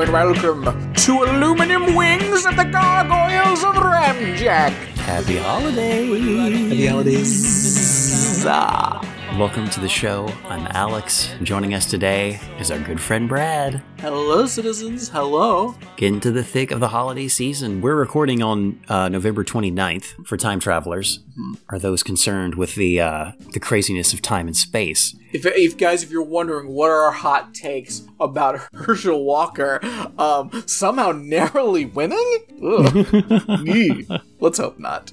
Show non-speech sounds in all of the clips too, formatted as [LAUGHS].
Hello and welcome to Aluminum Wings at the Gargoyles of Ramjack. Happy holidays. Happy holidays. Welcome to the show. I'm Alex. Joining us today is our good friend Brad. Hello, citizens. Hello. Get into the thick of the holiday season. We're recording on uh, November 29th for time travelers. Are those concerned with the uh, the craziness of time and space? If, if guys, if you're wondering what are our hot takes about [LAUGHS] Herschel Walker, um, somehow narrowly winning, [LAUGHS] let's hope not.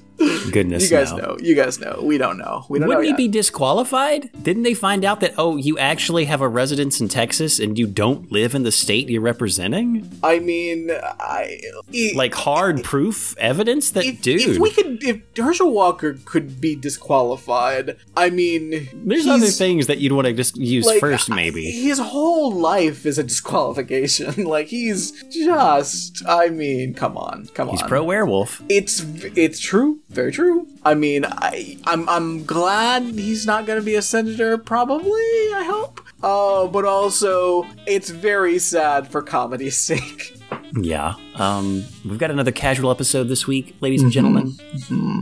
Goodness, You guys no. know. You guys know. We don't know. We don't Wouldn't know he be disqualified? Didn't they find out that oh, you actually have a residence in Texas and you don't live in the state you're representing? I mean, I e- Like hard proof evidence that if, dude. if we could, if Herschel Walker could be disqualified, I mean, there's other things that you'd want to just use like, first, maybe. his whole life is a disqualification. [LAUGHS] like he's just, I mean, come on, come He's on. He's pro werewolf. it's it's true, very true. I mean, I I'm I'm glad he's not going to be a senator. Probably, I hope. Uh, but also, it's very sad for comedy's [LAUGHS] sake. Yeah. Um, we've got another casual episode this week, ladies and gentlemen.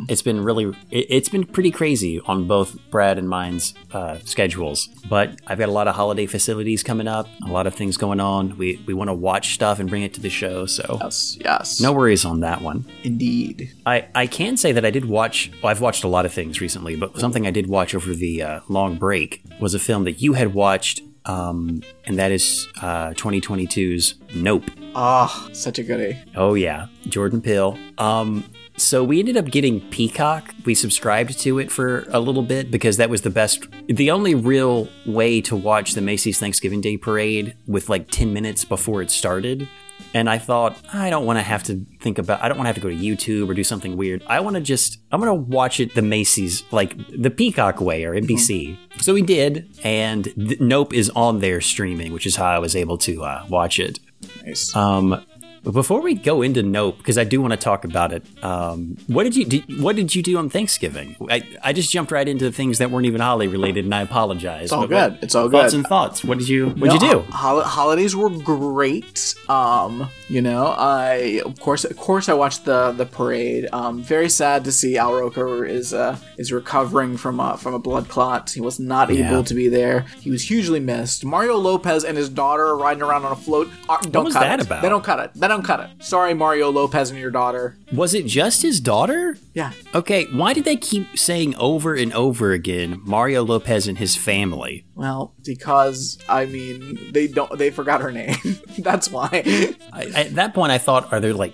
It's been really, it, it's been pretty crazy on both Brad and mine's uh, schedules. But I've got a lot of holiday facilities coming up, a lot of things going on. We we want to watch stuff and bring it to the show, so Yes, yes, no worries on that one. indeed. I, I can say that I did watch, well, I've watched a lot of things recently, but something I did watch over the uh, long break was a film that you had watched, um, and that is uh, 2022's Nope. Ah, such a goodie. Oh yeah, Jordan Peele. Um, so we ended up getting Peacock. We subscribed to it for a little bit because that was the best, the only real way to watch the Macy's Thanksgiving Day Parade with like 10 minutes before it started. And I thought, I don't want to have to think about, I don't want to have to go to YouTube or do something weird. I want to just, I'm going to watch it the Macy's, like the Peacock way or NBC. So we did, and th- Nope is on there streaming, which is how I was able to uh, watch it. Nice. Um, but before we go into Nope, because I do want to talk about it, um, what did you do, what did you do on Thanksgiving? I, I just jumped right into things that weren't even holiday related, and I apologize. It's all But what- good. It's all Thoughts good. and thoughts. What did you What did you do? hol- holidays were great. Um, you know, I of course, of course, I watched the the parade. Um, very sad to see Al Roker is uh is recovering from a from a blood clot. He was not Yeah. able to be there. He was hugely missed. Mario Lopez and his daughter riding around on a float. Are, don't was cut that it. about? They don't cut it. They don't cut it. Sorry, Mario Lopez and your daughter. Was it just his daughter? Yeah. Okay, why did they keep saying over and over again Mario Lopez and his family? Well, because I mean, they don't. They forgot her name. [LAUGHS] That's why. I, at that point, I thought, are there like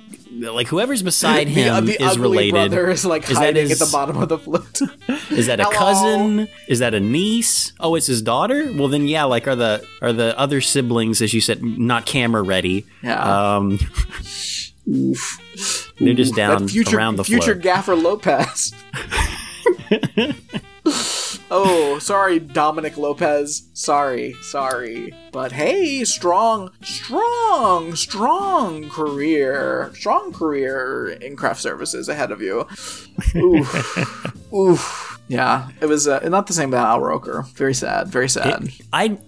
like whoever's beside [LAUGHS] The, him the is ugly related? brother is like Is that hiding his- at the bottom of the float. [LAUGHS] Is that a Hello? cousin? Is that a niece? Oh, it's his daughter. Well, then, yeah. Like, are the are the other siblings, as you said, not camera ready? Yeah. Um, Oof. they're just down that future, around the future. Gaffer Lopez. [LAUGHS] oh, sorry, Dominic Lopez. Sorry, sorry. But hey, strong, strong, strong career, strong career in craft services ahead of you. [LAUGHS] Oof. Oof. Yeah, it was uh, not the same about Al Roker. Very sad. Very sad. I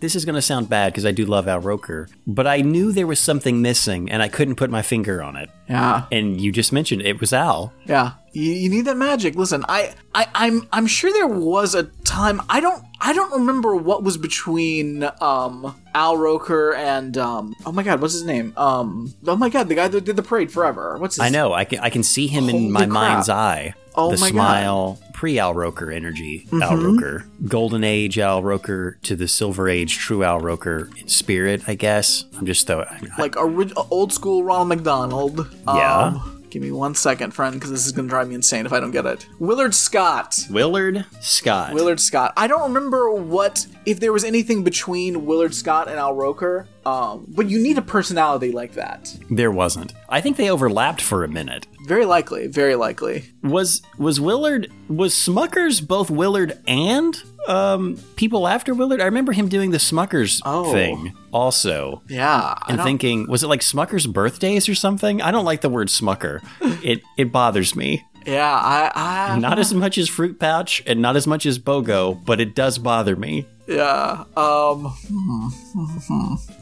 this is gonna sound bad because I do love Al Roker, but I knew there was something missing and I couldn't put my finger on it. yeah. And you just mentioned it was Al. Yeah, you, you need that magic. Listen, I, I, I'm, I'm sure there was a time. I don't, I don't remember what was between um Al Roker and um. Oh my God, what's his name? Um. Oh my God, the guy that did the parade forever. What's his? I know. I can I can see him Holy in my crap. mind's eye. Oh the my God. Mm-hmm. pre Al Roker energy, Al Roker, golden age Al Roker to the silver age, true Al Roker in spirit. I guess I'm just though. Like orig- old school Ronald McDonald. Yeah. Um, Give me one second, friend, because this is gonna drive me insane if I don't get it. Willard Scott. Willard Scott. Willard Scott. I don't remember what if there was anything between Willard Scott and Al Roker. Um, but you need a personality like that. There wasn't. I think they overlapped for a minute. Very likely. Very likely. Was was Willard was Smuckers both Willard and um people after Willard? I remember him doing the Smuckers Oh. thing also. Yeah. And thinking, was it like Smucker's birthdays or something? I don't like the word Smucker. [LAUGHS] it it bothers me. yeah. I. I Not as much as Fruit Pouch and not as much as BOGO, but it does bother me. Yeah. Um.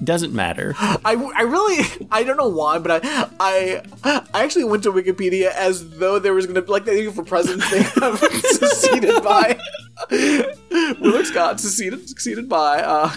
Doesn't matter. [GASPS] I, I really [LAUGHS] I don't know why, but I I I actually went to Wikipedia as though there was gonna be like they for presidents they have [LAUGHS] succeeded by [LAUGHS] Willard Scott succeeded succeeded by uh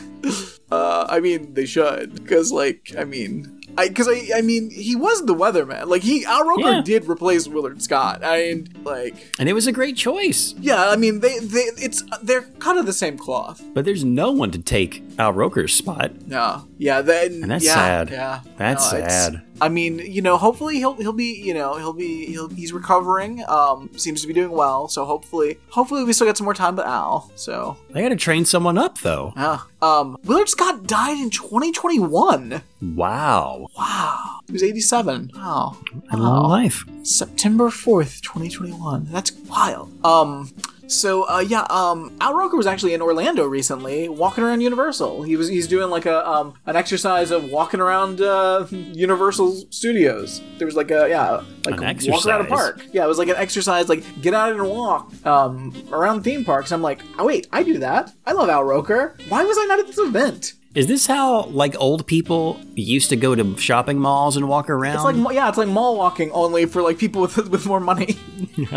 uh I mean they should because like I mean I because I I mean he was the weatherman like he Al Roker Yeah. did replace Willard Scott I mean like And it was a great choice. yeah I mean they they it's they're kind of the same cloth But there's no one to take Al Roker's spot. No, yeah, then And that's yeah, sad. Yeah, That's No, sad. I mean, you know, hopefully he'll he'll be, you know, he'll be he'll, he's recovering. Um, seems to be doing well. So hopefully, hopefully we still get some more time with Al. So They got to train someone up, though. yeah. Um, Willard Scott died in 2021. Wow. Wow, he was 87. Wow, A long life. September 4th, 2021. That's wild. Um so uh yeah, um Al Roker was actually in Orlando recently, walking around Universal. He was he's doing like a um an exercise of walking around uh Universal Studios. There was like a yeah, like An walk around a park. Yeah, it was like an exercise like get out and walk um around theme parks. I'm like, "Oh wait, I do that. I love Al Roker. Why was I not at this event?" Is this how like old people used to go to shopping malls and walk around? It's like yeah, it's like mall walking only for like people with [LAUGHS] with more money. [LAUGHS]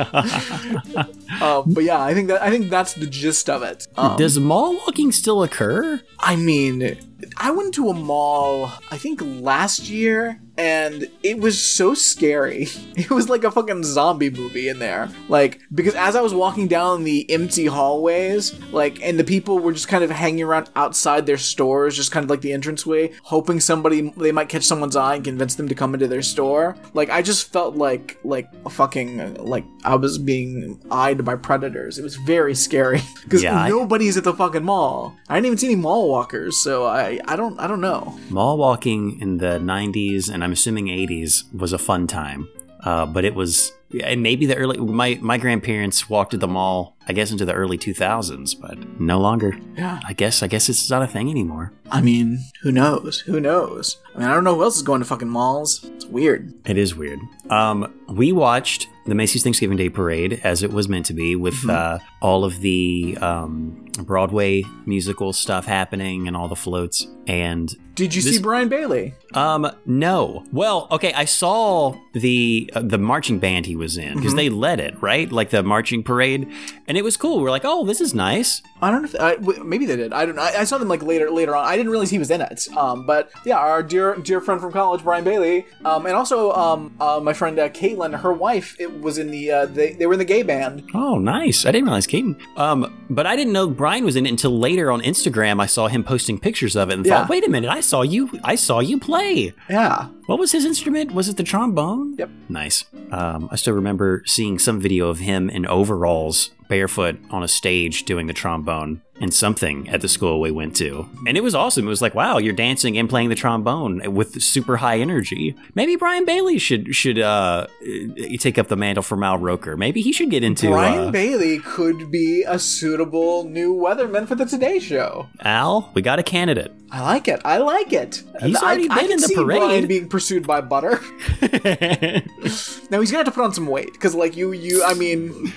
um, but yeah, I think that I think that's the gist of it. Um, Does mall walking still occur? I mean, I went to a mall I think last year and it was so scary. [LAUGHS] It was like a fucking zombie movie in there. Like because as I was walking down the empty hallways, like and the people were just kind of hanging around outside their stores, just kind of like the entranceway, hoping somebody they might catch someone's eye and convince them to come into their store. Like I just felt like like a fucking like I was being eyed by predators. It was very scary [LAUGHS] because Yeah, I- nobody's at the fucking mall. I didn't even see any mall walkers, so I I don't I don't know. Mall walking in the 90s and I'm assuming 80s was a fun time. Uh, but it was and maybe the early my my grandparents walked to the mall I guess into the early 2000s, but no longer. Yeah. I guess I guess it's not a thing anymore. I mean, who knows? Who knows? I mean, I don't know who else is going to fucking malls. It's weird. It is weird. Um, we watched the Macy's Thanksgiving Day Parade as it was meant to be, with uh, all of the um, Broadway musical stuff happening and all the floats. And Did you This- see Brian Bailey? um, no, well, okay, I saw the uh, the marching band he was in because they led it, right? Like the marching parade, and it was cool. We're like, oh, this is nice. I don't know if I, w- maybe they did. I don't know. I, I saw them like later later on. I didn't realize he was in it. Um, but yeah, our dear dear friend from college, Brian Bailey, um, and also um, uh, my friend uh, Caitlin, her wife, it was in the uh, they they were in the gay band. Oh, nice. I didn't realize Caitlin. Um, but I didn't know Brian was in it until later on Instagram. I saw him posting pictures of it and Yeah. thought, wait a minute, I saw you. I saw you play. Yeah. What was his instrument? Was it the trombone? Yep. Nice. Um, I still remember seeing some video of him in overalls, barefoot, on a stage doing the trombone and something at the school we went to. And it was awesome. It was like, wow, you're dancing and playing the trombone with super high energy. Maybe Brian Bailey should should uh, uh, take up the mantle for Al Roker. Maybe he should get into Brian uh, Bailey could be a suitable new weatherman for the Today Show. Al. We got a candidate. I like it. I like it. He's already I been can in the see parade. Brian being pursued by Butter. [LAUGHS] [LAUGHS] Now he's gonna have to put on some weight because, like you, you, I mean,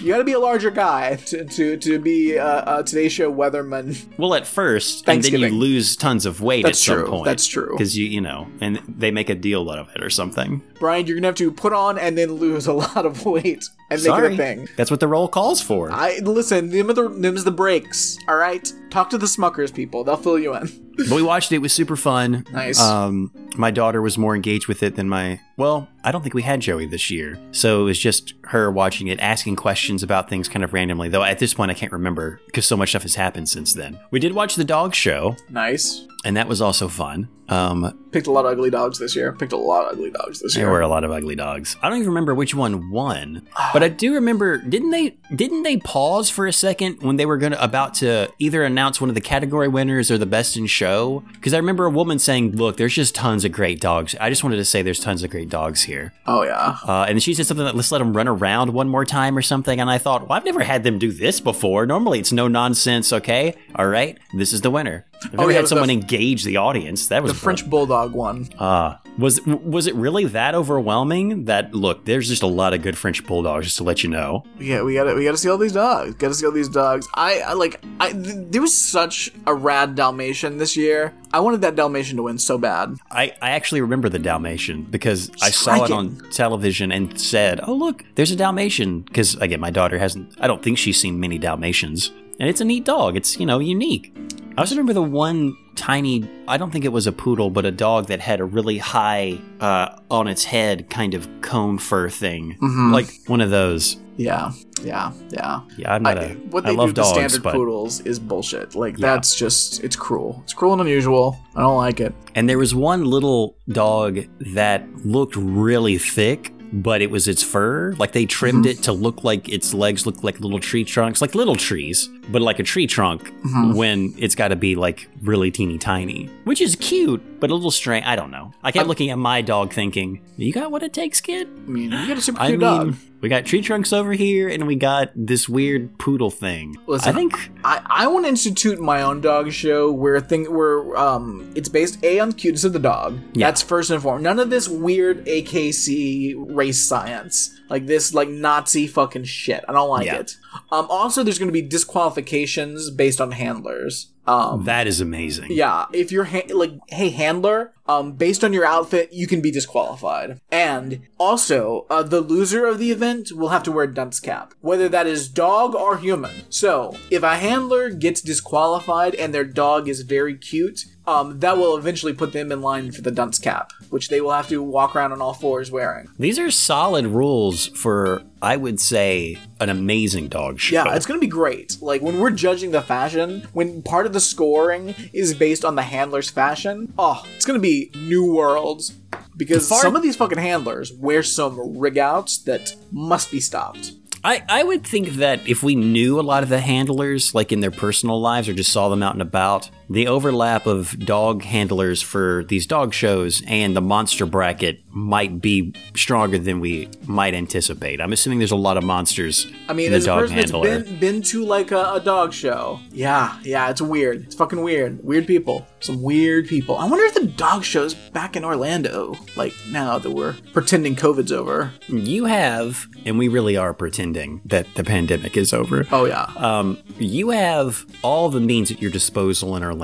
you got to be a larger guy [LAUGHS] to to, to be uh, a Today Show weatherman. Well, at first, and then you lose tons of weight That's at some true. point. That's true. Because you, you know, and they make a deal out of it or something. Brian, you're gonna have to put on and then lose a lot of weight and make it a thing. that's what the role calls for. I listen. Them the them's the breaks. All right, talk to the Smuckers people. They'll fill you in. But we watched it. It was super fun. Nice. Um, my daughter was more engaged with it than my. Well, I don't think we had Joey this year, so it was just her watching it, asking questions about things kind of randomly. Though at this point, I can't remember because so much stuff has happened since then. We did watch the dog show, Nice. And that was also fun. Um, Picked a lot of ugly dogs this year. Picked a lot of ugly dogs this year. There were a lot of ugly dogs. I don't even remember which one won, but I do remember. Didn't they? Didn't they pause for a second when they were gonna about to either announce one of the category winners or the best in show? Because I remember a woman saying, "Look, there's just tons of great dogs. I just wanted to say there's tons of great dogs here." Oh yeah. Uh, and she said something like, "Let's let them run around one more time" or something. And I thought, "Well, I've never had them do this before. Normally, it's no nonsense. Okay, all right, this is the winner." I've never Oh, yeah, had the- someone engage the audience. That was The French bulldog one. Uh, was was it really that overwhelming? That look, there's just a lot of good French bulldogs. Just to let you know, Yeah, we gotta we gotta see all these dogs. Gotta see all these dogs. I, I like I th- there was such a rad Dalmatian this year. I wanted that Dalmatian to win so bad. I, I actually remember the Dalmatian because I saw it on television and said, "Oh look, there's a Dalmatian." Because again, my daughter hasn't. I don't think she's seen many Dalmatians, and it's a neat dog. It's you know unique. I also remember the one tiny. I don't think it was a poodle, but a dog that had a really high uh, on its head kind of cone fur thing, Mhm. like one of those. Yeah, yeah, yeah. Yeah, I'm not I, a. what I they love do to dogs, standard but poodles is bullshit. Like Yeah. that's just it's cruel. It's cruel and unusual. I don't like it. And there was one little dog that looked really thick, but it was its fur. Like they trimmed Mm-hmm. it to look like its legs look like little tree trunks, like little trees, but like a tree trunk Mhm. when it's got to be like really teeny tiny, which is cute, but a little strange. I don't know. I kept I'm- looking at my dog thinking, you got what it takes, kid? I mean, you got a super I cute mean, dog. We got tree trunks over here and we got this weird poodle thing. Listen, I think I, I want to institute my own dog show where thing where um it's based a on the cuteness of the dog. Yeah. That's first and foremost. None of this weird AKC race science like this like Nazi fucking shit. I don't like Yeah. it. Um, also, there's going to be disqualifications based on handlers. Um, that is amazing. yeah, if you're ha- like, hey, handler, um, based on your outfit, you can be disqualified. And also, uh, the loser of the event will have to wear a dunce cap, whether that is dog or human. So, if a handler gets disqualified and their dog is very cute, um, that will eventually put them in line for the dunce cap, which they will have to walk around on all fours wearing. These are solid rules for, I would say, an amazing dog show. Yeah, it's gonna be great. Like when we're judging the fashion, when part of the scoring is based on the handler's fashion, oh, it's gonna be new worlds. Because Far- some of these fucking handlers wear some rig outs that must be stopped. I, I would think that if we knew a lot of the handlers, like in their personal lives, or just saw them out and about, the overlap of dog handlers for these dog shows and the monster bracket might be stronger than we might anticipate. I'm assuming there's a lot of monsters I mean, in the as a dog person handler. that's been been to like a, a dog show, yeah, yeah, it's weird. It's fucking weird. Weird people. Some weird people. I wonder if the dog show's back in Orlando, like now that we're pretending COVID's over. You have, and we really are pretending that the pandemic is over. Oh yeah. Um, you have all the means at your disposal in Orlando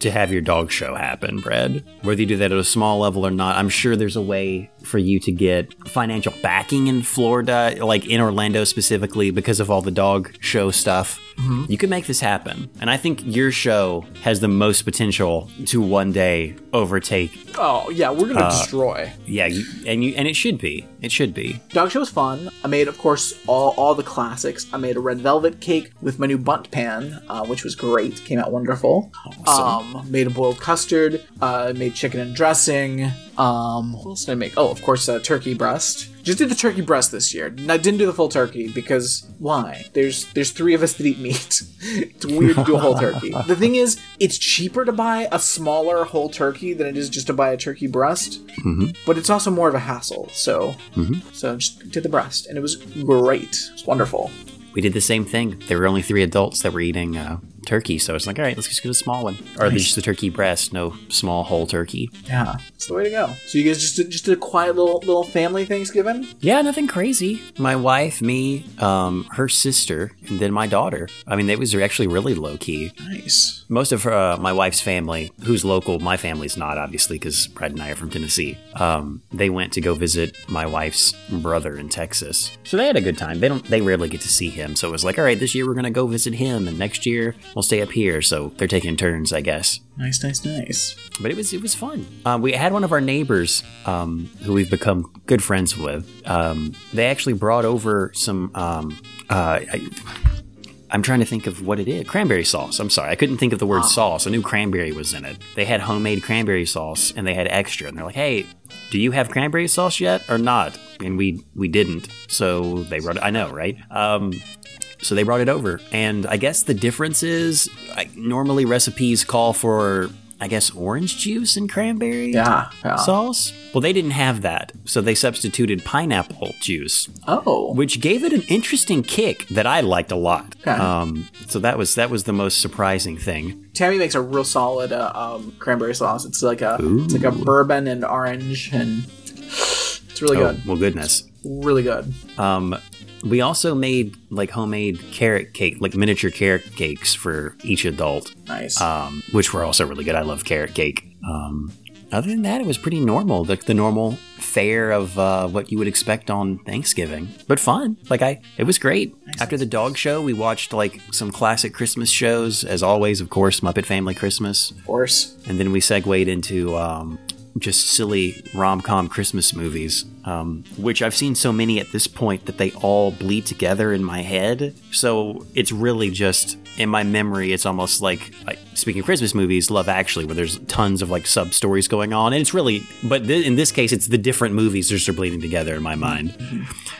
to have your dog show happen, Brad. Whether you do that at a small level or not, I'm sure there's a way for you to get financial backing in Florida, like in Orlando specifically, because of all the dog show stuff. You can make this happen. And I think your show has the most potential to one day overtake. Oh yeah, we're Uh, gonna destroy. Yeah, you, and you and it should be. It should be. Dog show was fun. I made, of course, all all the classics. I made a red velvet cake with my new Bundt pan, uh, which was great. Came out wonderful. Um, made a boiled custard. Uh, made chicken and dressing. Um, what else did I make? Oh, of course, uh, turkey breast. Just did the turkey breast this year. I didn't do the full turkey because why? There's there's three of us that eat meat. [LAUGHS] it's weird to do a whole turkey. The thing is, it's cheaper to buy a smaller whole turkey than it is just to buy a turkey breast. But it's also more of a hassle. So so just did the breast, and it was great. It was wonderful. We did the same thing. There were only three adults that were eating uh, turkey, so it's like, all right, let's just get a small one, or at least just a turkey breast, no small whole turkey. Yeah, it's the way to go. So you guys just did, just did a quiet little little family Thanksgiving. Yeah, nothing crazy. My wife, me, um, her sister, and then my daughter. I mean, it was actually really low key. Nice. Most of uh, my wife's family, who's local, my family's not obviously because Brad and I are from Tennessee. Um, they went to go visit my wife's brother in Texas, so they had a good time. They don't, they rarely get to see him, so it was like, all right, this year we're gonna go visit him, and next year we'll stay up here. So they're taking turns, I guess. Nice, nice, nice. But it was it was fun. Um, we had one of our neighbors um, who we've become good friends with. Um, they actually brought over some. Um, uh, I, I'm trying to think of what it is. Cranberry sauce. I'm sorry, I couldn't think of the word sauce. I knew cranberry was in it. They had homemade cranberry sauce, and they had extra. And they're like, "Hey, do you have cranberry sauce yet or not?" And we we didn't. So they it. I know, right? Um, so they brought it over, and I guess the difference is I, normally recipes call for I guess, orange juice and cranberry Yeah. yeah. sauce. Well, they didn't have that, so they substituted pineapple juice, oh. which gave it an interesting kick that I liked a lot. Okay. Um, so that was that was the most surprising thing. Tammy makes a real solid uh, um, cranberry sauce. It's like a it's like a bourbon and orange, and it's really Oh, good. well, goodness. Really good. Um, we also made like homemade carrot cake, like miniature carrot cakes for each adult, Nice. um, which were also really good. I love carrot cake. Um, other than that, it was pretty normal, like the normal fare of uh, what you would expect on Thanksgiving, but fun. Like I, it was great. After the dog show, we watched like some classic Christmas shows, as always, of course, Muppet Family Christmas, of course. and then we segued into um, just silly rom com Christmas movies, um, which I've seen so many at this point that they all bleed together in my head. So it's really just in my memory. It's almost like, speaking of Christmas movies, Love Actually, where there's tons of like sub stories going on, and it's really, but th- in this case, it's the different movies that are bleeding together in my mind.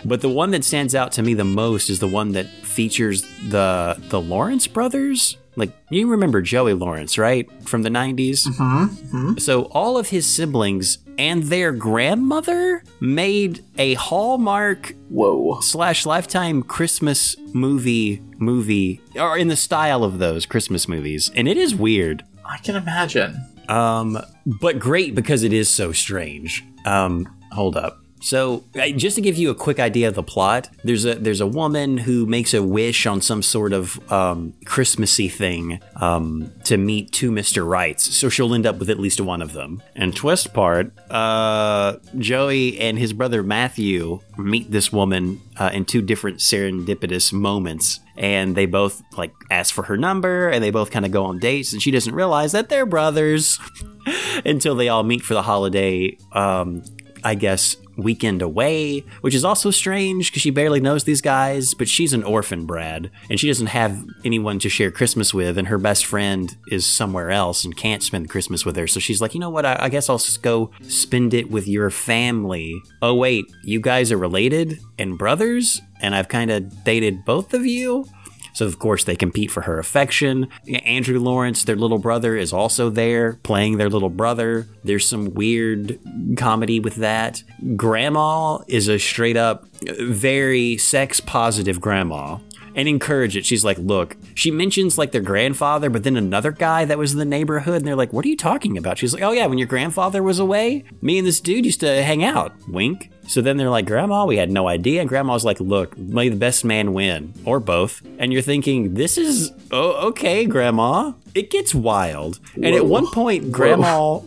But the one that stands out to me the most is the one that features the the Lawrence brothers. Like you remember Joey Lawrence, right, from the '90s? Mm-hmm. So all of his siblings and their grandmother made a Hallmark Whoa. slash Lifetime Christmas movie movie, or in the style of those Christmas movies, and it is weird. I can imagine. Um, but great because it is so strange. Um, hold up. So, just to give you a quick idea of the plot, there's a there's a woman who makes a wish on some sort of um, Christmassy thing um, to meet two Mister Rights. So she'll end up with at least one of them. And twist part, uh, Joey and his brother Matthew meet this woman uh, in two different serendipitous moments, and they both like ask for her number, and they both kind of go on dates, and she doesn't realize that they're brothers [LAUGHS] until they all meet for the holiday. Um, I guess weekend away, which is also strange because she barely knows these guys, but she's an orphan, Brad, and she doesn't have anyone to share Christmas with, and her best friend is somewhere else and can't spend Christmas with her. So she's like, you know what? I, I guess I'll just go spend it with your family. Oh, wait, you guys are related and brothers, and I've kind of dated both of you? So, of course, they compete for her affection. Andrew Lawrence, their little brother, is also there playing their little brother. There's some weird comedy with that. Grandma is a straight up, very sex positive grandma and encourage it. She's like, look, she mentions like their grandfather, but then another guy that was in the neighborhood, and they're like, what are you talking about? She's like, oh yeah, when your grandfather was away, me and this dude used to hang out. Wink. So then they're like, Grandma, we had no idea. And Grandma's like, look, may the best man win, or both. And you're thinking, this is, oh, okay, Grandma. It gets wild. And at one point, Grandma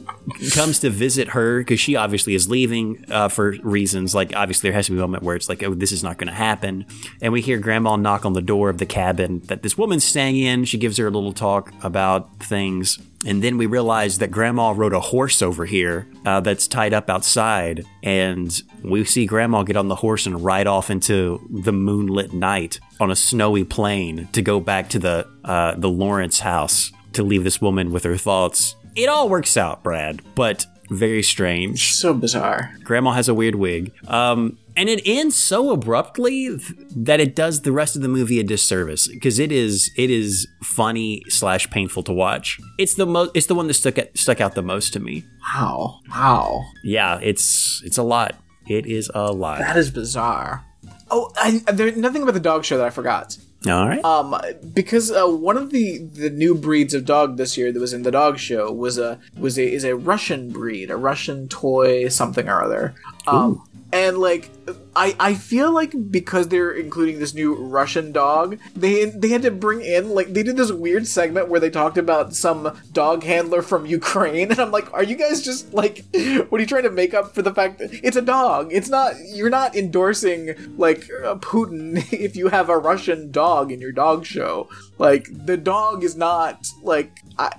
comes to visit her because she obviously is leaving uh, for reasons. Like, obviously, there has to be a moment where it's like, oh, this is not going to happen. And we hear Grandma knock on the door of the cabin that this woman's staying in. She gives her a little talk about things. And then we realize that Grandma rode a horse over here uh, that's tied up outside. And we see Grandma get on the horse and ride off into the moonlit night on a snowy plain to go back to the uh, the Lawrence house to leave this woman with her thoughts. It all works out, Brad, but very strange. So bizarre. Grandma has a weird wig. Um, and it ends so abruptly th- that it does the rest of the movie a disservice because it is it is funny slash painful to watch. It's the most it's the one that stuck out, stuck out the most to me. Wow. Wow. Yeah, it's it's a lot. It is a lot. That is bizarre. Oh, I, there's nothing about the dog show that I forgot. All right. Um, because uh, one of the the new breeds of dog this year that was in the dog show was a was a is a Russian breed, a Russian toy something or other. Um, and like I I feel like because they're including this new Russian dog, they they had to bring in like they did this weird segment where they talked about some dog handler from Ukraine, [LAUGHS] and I'm like, are you guys just like, what are you trying to make up for the fact that it's a dog? It's not you're not endorsing like uh, Putin [LAUGHS] if you have a Russian dog in your dog show. Like the dog is not like I,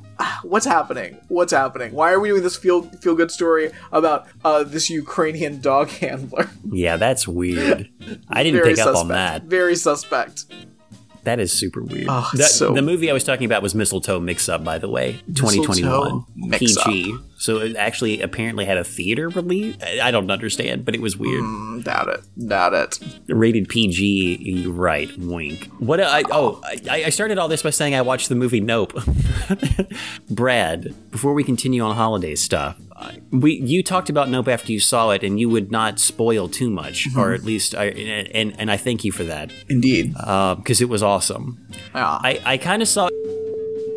what's happening? What's happening? Why are we doing this feel feel good story about uh, this Ukrainian dog [LAUGHS] handler? yeah, that's weird. I didn't Very pick up suspect. on that. Very suspect. That is super weird. Oh, That- so- the movie I was talking about was Mistletoe Mix Up, by the way, 2021 Mix Up. PG. So it actually apparently had a theater release. I don't understand, but it was weird. Mm, doubt it. Doubt it. Rated PG, right? Wink. What? I oh, I, I started all this by saying I watched the movie Nope. [LAUGHS] Brad, before we continue on holiday stuff, we you talked about Nope after you saw it, and you would not spoil too much, mm-hmm. or at least I and and I thank you for that Indeed. Uh, because it was awesome. Yeah. I I kind of saw.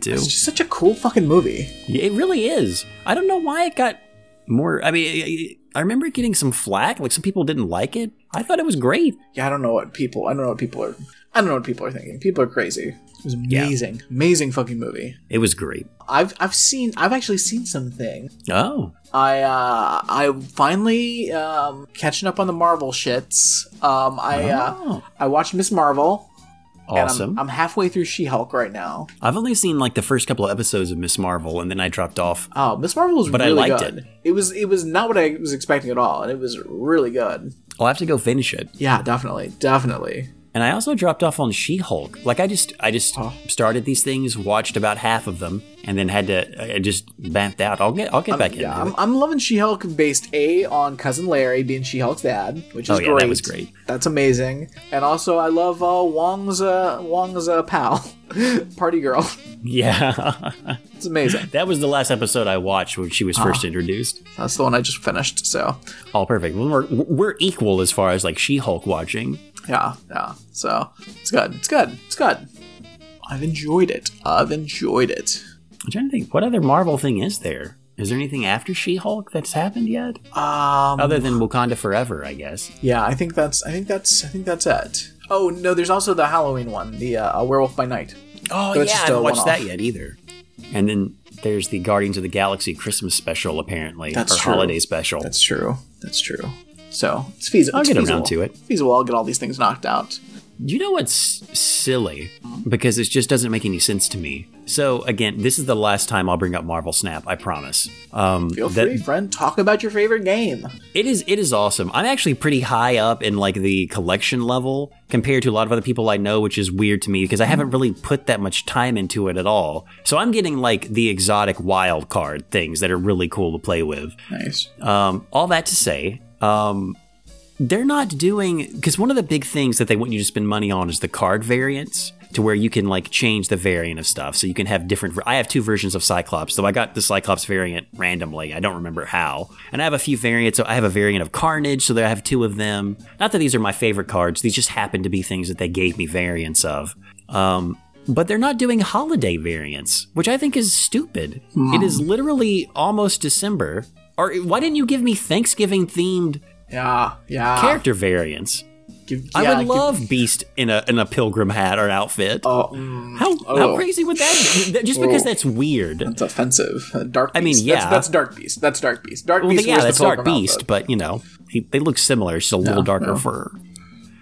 Too. it's just such a cool fucking movie. It really is. I don't know why it got more. I mean, I- I remember getting some flack. Like some people didn't like it. I thought it was great. Yeah, I don't know what people. I don't know what people are. I don't know what people are thinking. People are crazy. It was amazing, amazing fucking movie. It was great. I've I've seen. I've actually seen something. Oh, I uh I finally um catching up on the Marvel shits. Um I uh Oh. I watched Miss Marvel. and I'm- awesome. I'm, halfway through She-Hulk right now. I've only seen like the first couple of episodes of Miss Marvel, and then I dropped off. Oh, Miss Marvel was But I really liked good. It. was it was not what I was expecting at all, and it was really good. I'll have to go finish it. Yeah, definitely, definitely. And I also dropped off on She-Hulk. Like I just, I just Oh. started these things, watched about half of them, and then had to. I just bamped out. I'll get, I'll get back Yeah, I'm. I'm loving She-Hulk based a on cousin Larry being She-Hulk's dad, which is Oh, yeah, that was great. That's amazing. And also, I love uh, Wong's uh, Wong's uh, pal, [LAUGHS] Party Girl. Yeah, [LAUGHS] It's amazing. that was the last episode I watched when she was Ah. first introduced. That's the one I just finished. So All perfect. We're we're equal as far as like She-Hulk watching. Yeah, yeah. So it's good. It's good. It's good. I've enjoyed it. I've enjoyed it. I'm trying to think, what other Marvel thing is there? Is there anything after She-Hulk that's happened yet? Um, Other than Wakanda Forever, I guess. yeah, I think that's. I think that's. I think that's it. Oh no, there's also the Halloween one, the uh, Werewolf by Night. Oh it's yeah, I haven't watched that yet either. And then there's the Guardians of the Galaxy Christmas special, apparently, That's or true. holiday special. That's true. That's true. So it's feasible. I'll get feasible. around to it. Feasible. I'll get all these things knocked out. You know what's silly? Because it just doesn't make any sense to me. So again, this is the last time I'll bring up Marvel Snap. I promise. Um, Feel that- free, friend. Talk about your favorite game. It is it is awesome. I'm actually pretty high up in like the collection level compared to a lot of other people I know, which is weird to me because I haven't really put that much time into it at all. So I'm getting like the exotic wild card things that are really cool to play with. Nice. Um, all that to say, um, they're not doing because one of the big things that they want you to spend money on is the card variants to where you can like change the variant of stuff. So you can have different i have two versions of cyclops so i got the cyclops variant randomly. I don't remember how. And i have a few variants so i have a variant of carnage so that i have two of them. Not that these are my favorite cards these just happen to be things that they gave me variants of. Um, but they're not doing holiday variants, which I think is stupid. It is literally almost December. Or why didn't you give me Thanksgiving themed Yeah. Yeah. character variants? Give, I yeah, would give- love Beast in a in a pilgrim hat or outfit. Mm, how oh. how crazy would that be? Just because Oh. that's weird. That's offensive. Uh, Dark. Beast. I mean, That's, yeah. that's Dark Beast. That's Dark Beast. Dark Well, Beast. yeah, that's Dark Beast, outfit. but you know, he, they look similar. It's just a little darker no. fur.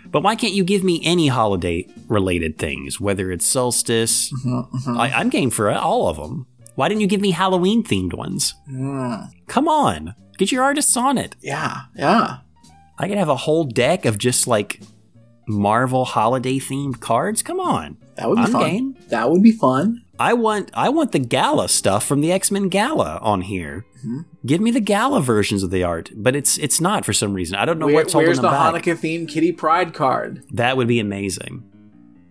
But why can't you give me any holiday related things, whether it's solstice? Mm-hmm, I, I'm game for all of them. Why didn't you give me Halloween themed ones? Mm, Come on, get your artists on it. yeah. Yeah. I could have a whole deck of just like Marvel holiday themed cards. Come on, That would be I'm fun. game. That would be fun. I want I want the gala stuff from the X Men Gala on here. Give me the gala versions of the art, but it's it's not for some reason. I don't know Where, what's holding where's them the back. Hanukkah themed Kitty Pryde card? That would be amazing.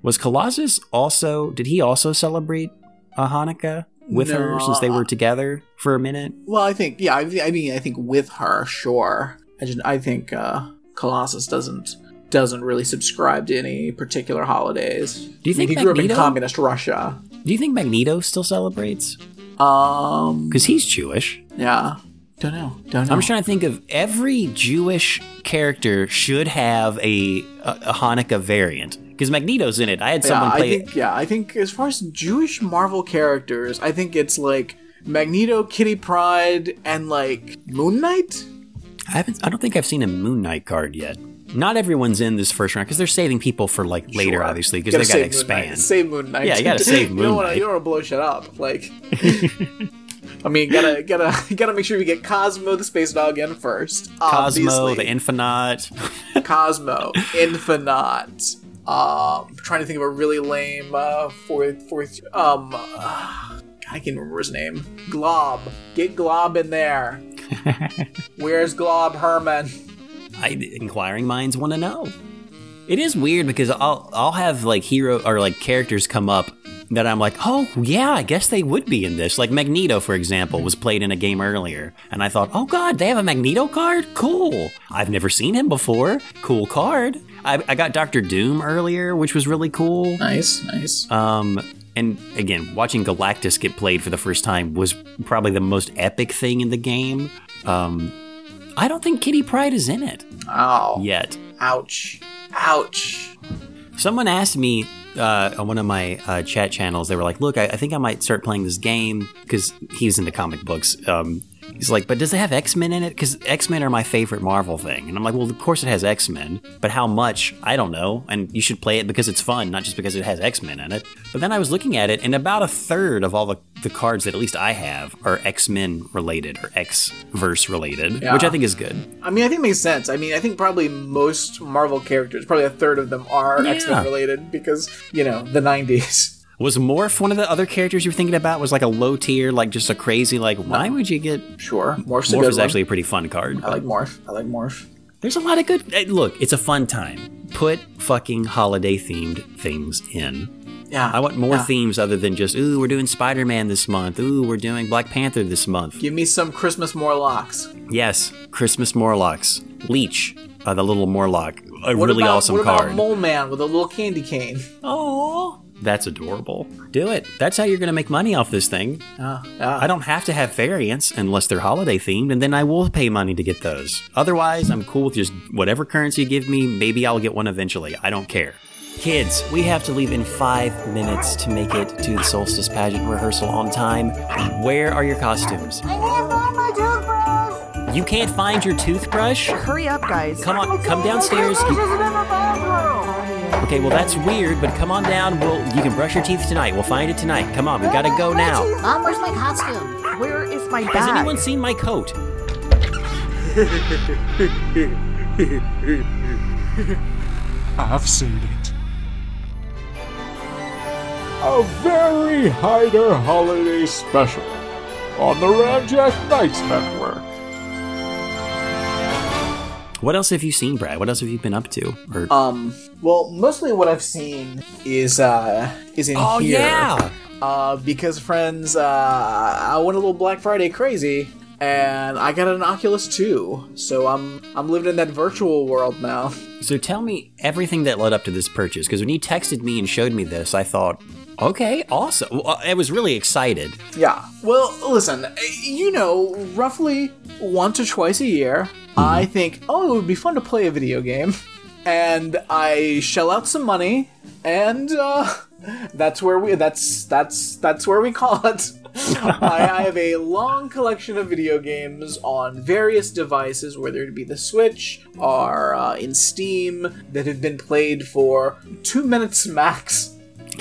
Was Colossus also? Did he also celebrate a Hanukkah with her since they were together for a minute? Well, I think yeah. I, I mean, I think with her, sure. I just I think uh, Colossus doesn't doesn't really subscribe to any particular holidays. Do you I mean, think he grew up in communist Russia? Do you think Magneto still celebrates? Um. Because he's Jewish. Yeah. Don't know. Don't know. I'm just trying to think of every Jewish character should have a a, a Hanukkah variant. Because Magneto's in it. I had someone Yeah, someone I play think yeah, I think as far as Jewish Marvel characters, I think it's like Magneto, Kitty Pryde, and like Moon Knight. I haven't. I don't think I've seen a Moon Knight card yet. Not everyone's in this first round because they're saving people for like later, Sure. obviously, because they save Moon Knight. expand. Save Moon Knight. Yeah, you gotta save [LAUGHS] you Moon don't wanna, Knight. You don't want to blow shit up. Like, [LAUGHS] I mean, gotta gotta gotta make sure we get Cosmo the space dog in first. Cosmo, obviously. the Infinite. [LAUGHS] Cosmo, Infinite. Um, trying to think of a really lame uh, fourth fourth. Um, uh, I can't remember his name. Glob. Get Glob in there. [LAUGHS] Where's Glob Herman? I, inquiring minds want to know. It is weird because I'll I'll have like hero or like characters come up that I'm like, oh yeah, I guess they would be in this. Like Magneto, for example, was played in a game earlier, and I thought, oh god, they have a Magneto card, cool. I've never seen him before, cool card. I, I got Doctor Doom earlier, which was really cool. Nice, nice. Um, and again, watching Galactus get played for the first time was probably the most epic thing in the game. Um, I don't think Kitty Pryde is in it Ow. yet. Ouch. Ouch. Someone asked me uh, on one of my uh, chat channels, they were like, "Look, I, I think I might start playing this game because he's into comic books." Um, he's like, "But does it have X Men in it? Because X Men are my favorite Marvel thing." And I'm like, "Well, of course it has X Men, but how much? I don't know. And you should play it because it's fun, not just because it has X Men in it." But then I was looking at it, and about a third of all the, the cards that at least I have are X Men related or X verse related, Yeah. which I think is good. I mean, I think it makes sense. I mean, I think probably most Marvel characters, probably a third of them are Yeah. X Men related because, you know, the 90s. Was Morph one of the other characters you were thinking about? Was like a low tier, like just a crazy, like why would you get Sure. Morph's Morph is one. actually a pretty fun card. I like Morph. I like Morph. There's a lot of good. eh, Look, it's a fun time. Put fucking holiday themed things in. Yeah. I want more yeah. themes other than just ooh, we're doing Spider Man this month. Ooh, we're doing Black Panther this month. Give me some Christmas Morlocks. Yes, Christmas Morlocks, Leech, uh, the little Morlock, a What really about, awesome what card. about Mole Man with a little candy cane? Oh, that's adorable. Do it. That's how you're gonna make money off this thing. Yeah. yeah. I don't have to have variants unless they're holiday themed, and then I will pay money to get those. Otherwise, I'm cool with just whatever currency you give me. Maybe I'll get one eventually. I don't care. Kids, we have to leave in five minutes to make it to the solstice pageant rehearsal on time. Where are your costumes? I can't find my toothbrush. You can't find your toothbrush? Hurry up, guys. Come on, come downstairs. This You- isn't in the bathroom. okay, well that's weird, but come on down. We'll you can brush your teeth tonight. We'll find it tonight. Come on, we gotta go now. Mom, where's my costume? Where is my bag? Has anyone seen my coat? [LAUGHS] I've seen it. A very Hyder holiday special on the Ramjack Nights Network. What else have you seen, Brad? What else have you been up to? Or Um. Well, mostly what I've seen is uh is in oh here. yeah. Uh, because friends, uh, I went a little Black Friday crazy, and I got an Oculus 2, so I'm I'm living in that virtual world now. So tell me everything that led up to this purchase, because when you texted me and showed me this, I thought, okay, awesome. Well, I was really excited. Yeah. Well, listen, you know, roughly once or twice a year, I think, oh, it would be fun to play a video game. And I shell out some money, and uh, that's where we that's that's that's where we call it. [LAUGHS] I, I have a long collection of video games on various devices, whether it be the Switch or uh, in Steam, that have been played for two minutes max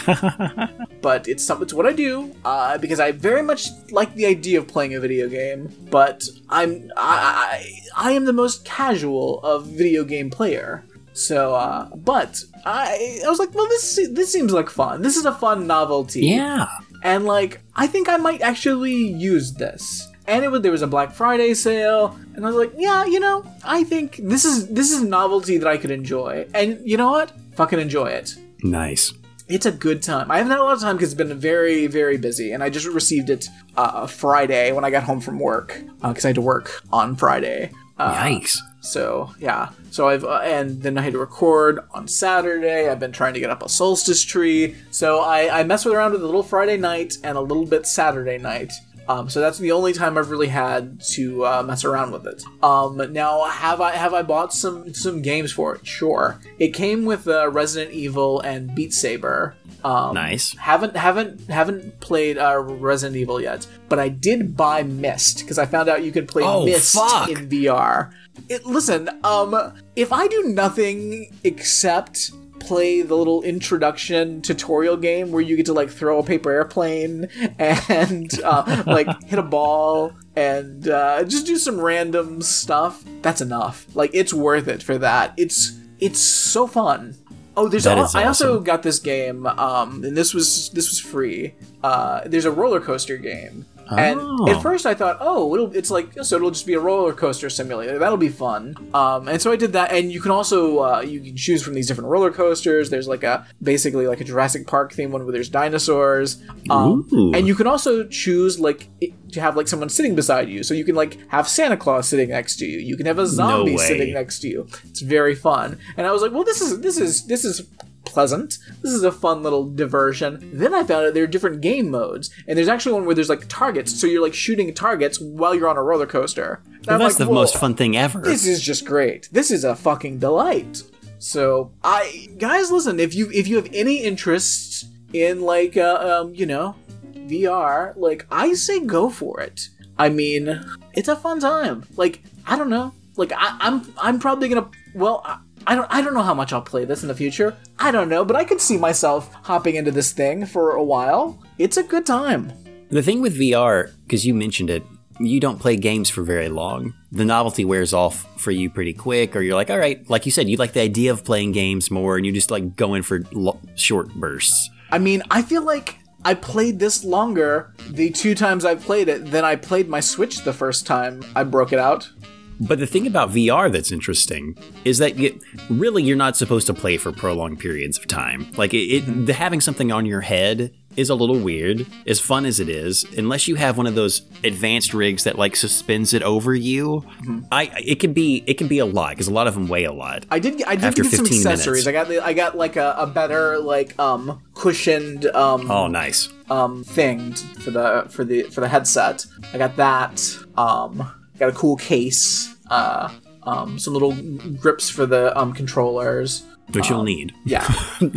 [LAUGHS] but it's some, it's what I do uh, because I very much like the idea of playing a video game. But I'm I I, I am the most casual of video game player. So, uh, but I I was like, well, this this seems like fun. This is a fun novelty. Yeah. And like, I think I might actually use this. And it was, there was a Black Friday sale, and I was like, yeah, you know, I think this is this is a novelty that I could enjoy. And you know what? Fucking enjoy it Nice. It's a good time. I haven't had a lot of time because it's been very, very busy, and I just received it uh, Friday when I got home from work because I had to work on Friday. Uh, Yikes. so yeah, so I've uh, and then I had to record on Saturday. I've been trying to get up a solstice tree, so I I mess with around with a little Friday night and a little bit Saturday night. Um, so that's the only time I've really had to uh, mess around with it. Um, now, have I have I bought some some games for it? Sure. It came with uh, Resident Evil and Beat Saber. Um, Nice. Haven't haven't haven't played uh, Resident Evil yet, but I did buy Myst because I found out you could play Oh, Myst fuck. in VR. It, listen, um, if I do nothing except play the little introduction tutorial game where you get to like throw a paper airplane and uh, [LAUGHS] like hit a ball and uh, just do some random stuff, that's enough. Like it's worth it for that. It's it's so fun. Oh, there's. Al- is I also got this game, um, and this was this was free. Uh, there's a roller coaster game, and Oh. at first I thought, oh, it'll it's like so it'll just be a roller coaster simulator. That'll be fun. Um, and so I did that, and you can also uh, you can choose from these different roller coasters. There's like a basically like a Jurassic Park theme one where there's dinosaurs, um, and you can also choose like to have like someone sitting beside you. So you can like have Santa Claus sitting next to you. You can have a zombie way. sitting next to you. It's very fun. And I was like, well, this is this is this is pleasant. This is a fun little diversion. Then I found out there are different game modes, and there's actually one where there's like targets, so you're like shooting targets while you're on a roller coaster. I'm That's like, the most fun thing ever. This is just great. This is a fucking delight. So I guys, listen, if you if you have any interest in like uh, um you know VR, like I say go for it. I mean, it's a fun time. Like I don't know. Like I, I'm I'm probably gonna well. I, I don't, I don't know how much I'll play this in the future. I don't know, but I could see myself hopping into this thing for a while. It's a good time. The thing with VR, because you mentioned it, you don't play games for very long. The novelty wears off for you pretty quick, or you're like, all right, like you said, you like the idea of playing games more, and you just like go in for lo- short bursts. I mean, I feel like I played this longer the two times I've played it than I played my Switch the first time I broke it out. But the thing about VR that's interesting is that you, really you're not supposed to play for prolonged periods of time. Like it, it the, having something on your head is a little weird, as fun as it is, unless you have one of those advanced rigs that like suspends it over you. I it can be it can be a lot because a lot of them weigh a lot. I did. I did After get some accessories. minutes. I got. The, I got like a, a better like um cushioned um Oh, nice. um thing for the for the for the headset. I got that. Um, got a cool case. Uh, um, some little grips for the um controllers. Which you'll need Yeah,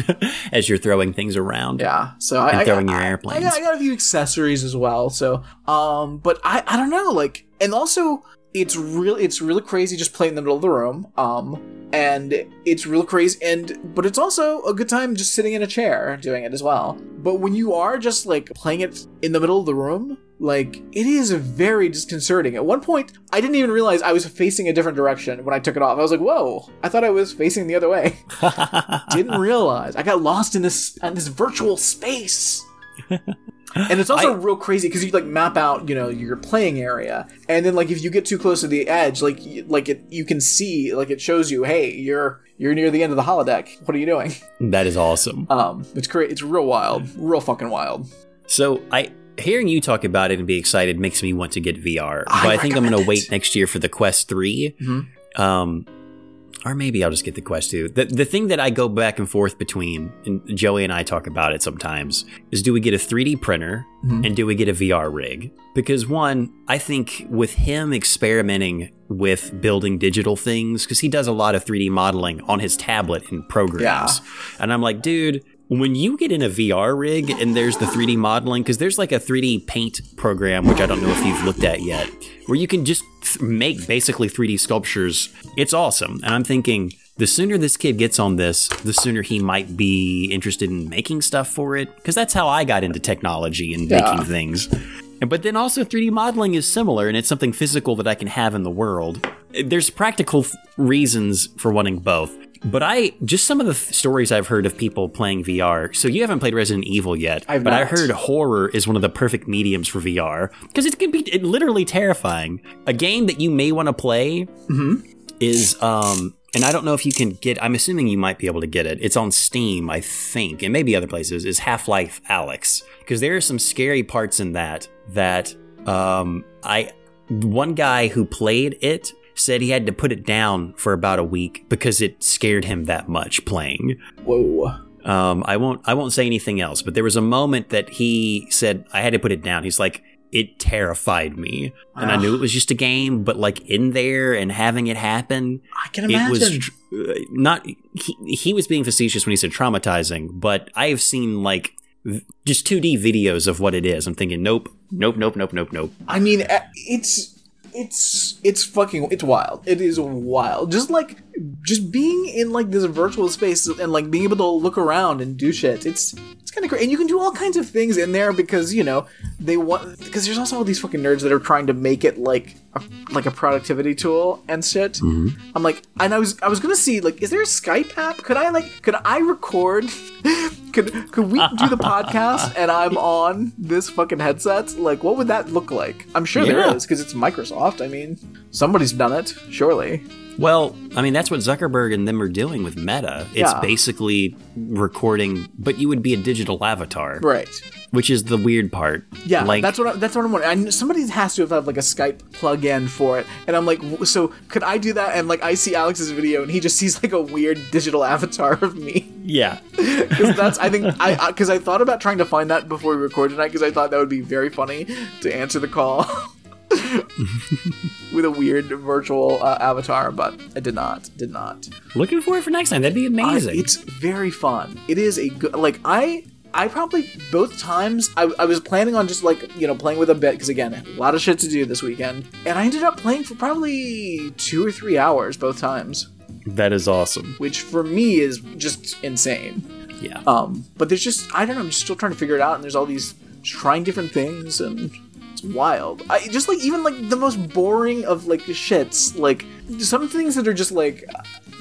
[LAUGHS] as you're throwing things around. yeah. So I, I throwing got, your airplanes. I got, I got a few accessories as well. So um, but I I don't know like and also it's really it's really crazy just playing in the middle of the room. Um. And it's real crazy, and but it's also a good time just sitting in a chair doing it as well. But when you are just like playing it in the middle of the room, like it is very disconcerting. At one point, I didn't even realize I was facing a different direction when I took it off. I was like, "Whoa!" I thought I was facing the other way. [LAUGHS] didn't realize I got lost in this in this virtual space. [LAUGHS] And it's also I- real crazy because you like map out, you know, your playing area, and then like if you get too close to the edge, like like it, you can see, like it shows you, hey, you're you're near the end of the holodeck. What are you doing? That is awesome. Um, it's great. It's real wild, real fucking wild. So I hearing you talk about it and be excited makes me want to get VR. I but I think I'm going to wait next year for the Quest 3. Mhm. Um, or maybe I'll just get the Quest 2. The, the thing that I go back and forth between, and Joey and I talk about it sometimes, is do we get a 3D printer Mhm. and do we get a VR rig? Because one, I think with him experimenting with building digital things, because he does a lot of 3D modeling on his tablet and programs. And I'm like, dude, when you get in a VR rig and there's the 3D modeling, because there's like a 3D paint program, which I don't know if you've looked at yet, where you can just th- make basically 3D sculptures. It's awesome. And I'm thinking, the sooner this kid gets on this, the sooner he might be interested in making stuff for it. Because that's how I got into technology and Yeah. making things. And- But then also 3D modeling is similar and it's something physical that I can have in the world. There's practical th- reasons for wanting both. But I just some of the th- stories I've heard of people playing VR. So you haven't played Resident Evil yet, I've but I heard horror is one of the perfect mediums for VR because it can be it, literally terrifying. A game that you may want to play is um and I don't know if you can get I'm assuming you might be able to get it. It's on Steam, I think, and maybe other places is Half-Life Alyx because there are some scary parts in that that um I one guy who played it said he had to put it down for about a week because it scared him that much playing. Whoa. Um, I won't I won't say anything else, but there was a moment that he said I had to put it down. He's like, it terrified me, and I knew it was just a game, but like in there and having it happen, I can imagine. it was tr- uh, not. He, he was being facetious when he said traumatizing, but I have seen like just 2D videos of what it is. I'm thinking, nope, nope, nope, nope, nope, nope. I mean, eh, it's it's it's fucking it's wild. It is wild. Just like just being in like this virtual space and like being able to look around and do shit. It's it's kind of great, and you can do all kinds of things in there because you know they want because there's also all these fucking nerds that are trying to make it like a, like a productivity tool and shit. Mm-hmm. I'm like, and I was I was gonna see like, is there a Skype app? Could I like could I record? [LAUGHS] could could we do the podcast and I'm on this fucking headset? Like, what would that look like? I'm sure Yeah. there is because it's Microsoft. I mean, somebody's done it, surely. Well, I mean, that's what Zuckerberg and them are doing with Meta. It's Yeah. basically recording, but you would be a digital avatar, Right. which is the weird part. Yeah, like that's what I, that's what I'm wondering. I, somebody has to have had like a Skype plug-in for it, and I'm like, w- so could I do that? And like, I see Alex's video, and he just sees like a weird digital [LAUGHS] avatar of me. yeah. [LAUGHS] Because that's I think I because I, thought about trying to find that before we recorded tonight because I thought that would be very funny to answer the call [LAUGHS] [LAUGHS] with a weird virtual uh, avatar, but I did not. Did not. Looking forward for next time. That'd be I- amazing. it's very fun. It is a good like I I probably both times I, I was planning on just like you know playing with a bit because again a lot of shit to do this weekend and I ended up playing for probably two or three hours both times that is awesome. which for me is just insane. Yeah. Um, but there's just I don't know I'm just still trying to figure it out and there's all these trying different things and it's wild. I just like even like the most boring of like shits like some things that are just like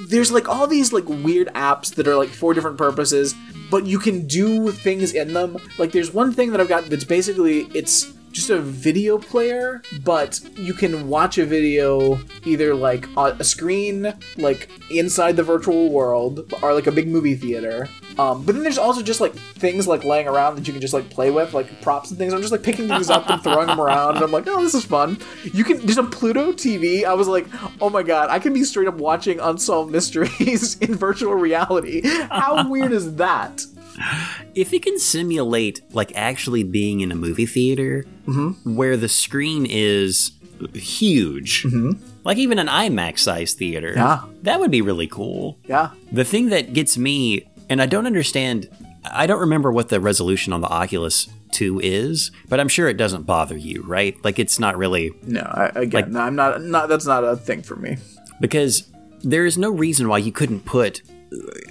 there's like all these like weird apps that are like for different purposes but you can do things in them like there's one thing that i've got that's basically it's just a video player but you can watch a video either like on a screen like inside the virtual world or like a big movie theater um, but then there's also just like things like laying around that you can just like play with like props and things. I'm just like picking things up and throwing them around and i'm like oh this is fun. You can there's a pluto tv i was like oh my god i can be straight up watching unsolved mysteries [LAUGHS] in virtual reality. How weird is that? If it can simulate like actually being in a movie theater where the screen is huge, like even an IMAX size theater, Yeah. that would be really cool. yeah. The thing that gets me, and I don't understand, I don't remember what the resolution on the Oculus 2 is, but I'm sure it doesn't bother you, right? Like it's not really no I, again no, i'm not not that's not a thing for me because there is no reason why you couldn't put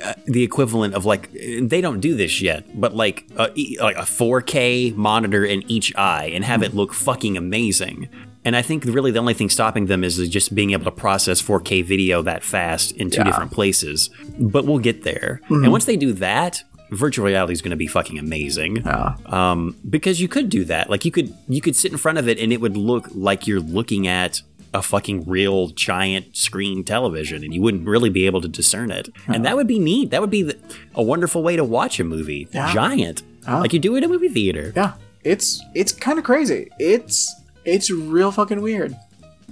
uh, the equivalent of like they don't do this yet, but like a, like a 4K monitor in each eye and have it look fucking amazing. And I think really the only thing stopping them is just being able to process 4K video that fast in two Yeah. different places. But we'll get there. And once they do that, virtual reality is going to be fucking amazing. yeah Um, because you could do that. Like you could you could sit in front of it and it would look like you're looking at a fucking real giant screen television and you wouldn't really be able to discern it. And that would be neat. That would be the, a wonderful way to watch a movie. Yeah. Giant. Like you do it in a movie theater. yeah it's it's kind of crazy it's it's real fucking weird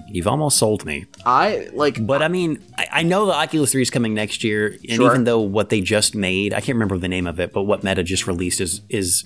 You've almost sold me. i like But I mean, I, I know the Oculus 3 is coming next year, and Sure. even though what they just made, I can't remember the name of it, but what Meta just released is is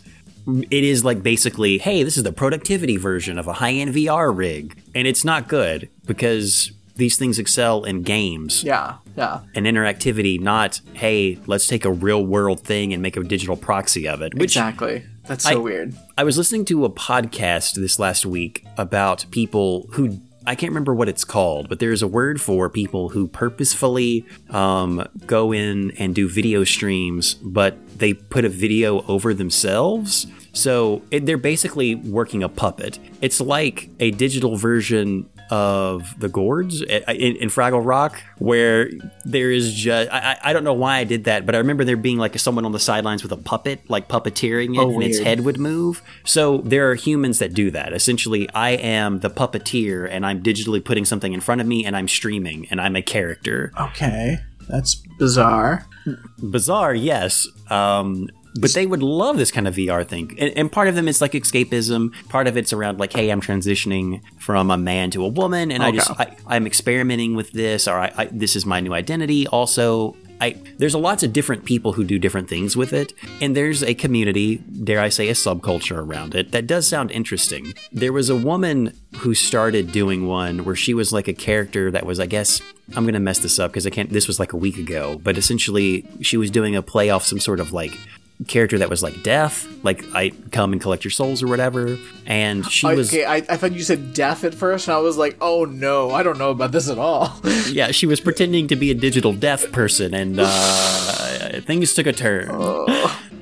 it is like basically, hey, this is the productivity version of a high-end VR rig, and it's not good because these things excel in games yeah yeah and interactivity, not hey, let's take a real world thing and make a digital proxy of it. Which exactly that's so I- weird I was listening to a podcast this last week about people who I can't remember what it's called, but there's a word for people who purposefully um, go in and do video streams, but they put a video over themselves. So it, they're basically working a puppet. It's like a digital version of the Gorgs in, in Fraggle Rock, where there is just I, I don't know why I did that, but I remember there being like someone on the sidelines with a puppet, like puppeteering it, Oh, and its head would move. So there are humans that do that. Essentially, I am the puppeteer, and I'm digitally putting something in front of me, and I'm streaming, and I'm a character. okay that's bizarre Bizarre, yes. Um, but they would love this kind of VR thing. And, and part of them is like escapism. Part of it's around like, hey, I'm transitioning from a man to a woman, and I just I, I'm experimenting with this, or I, I, this is my new identity. Also, I there's a lots of different people who do different things with it, and there's a community, dare I say, a subculture around it that does sound interesting. There was a woman who started doing one where she was like a character that was, I guess, I'm gonna mess this up because I can't. This was like a week ago, but essentially she was doing a play off some sort of like character that was like death, like I come and collect your souls or whatever. And she was okay, I, I thought you said deaf at first, and I was like, oh no, I don't know about this at all. [LAUGHS] yeah, she was pretending to be a digital deaf person, and uh, things took a turn.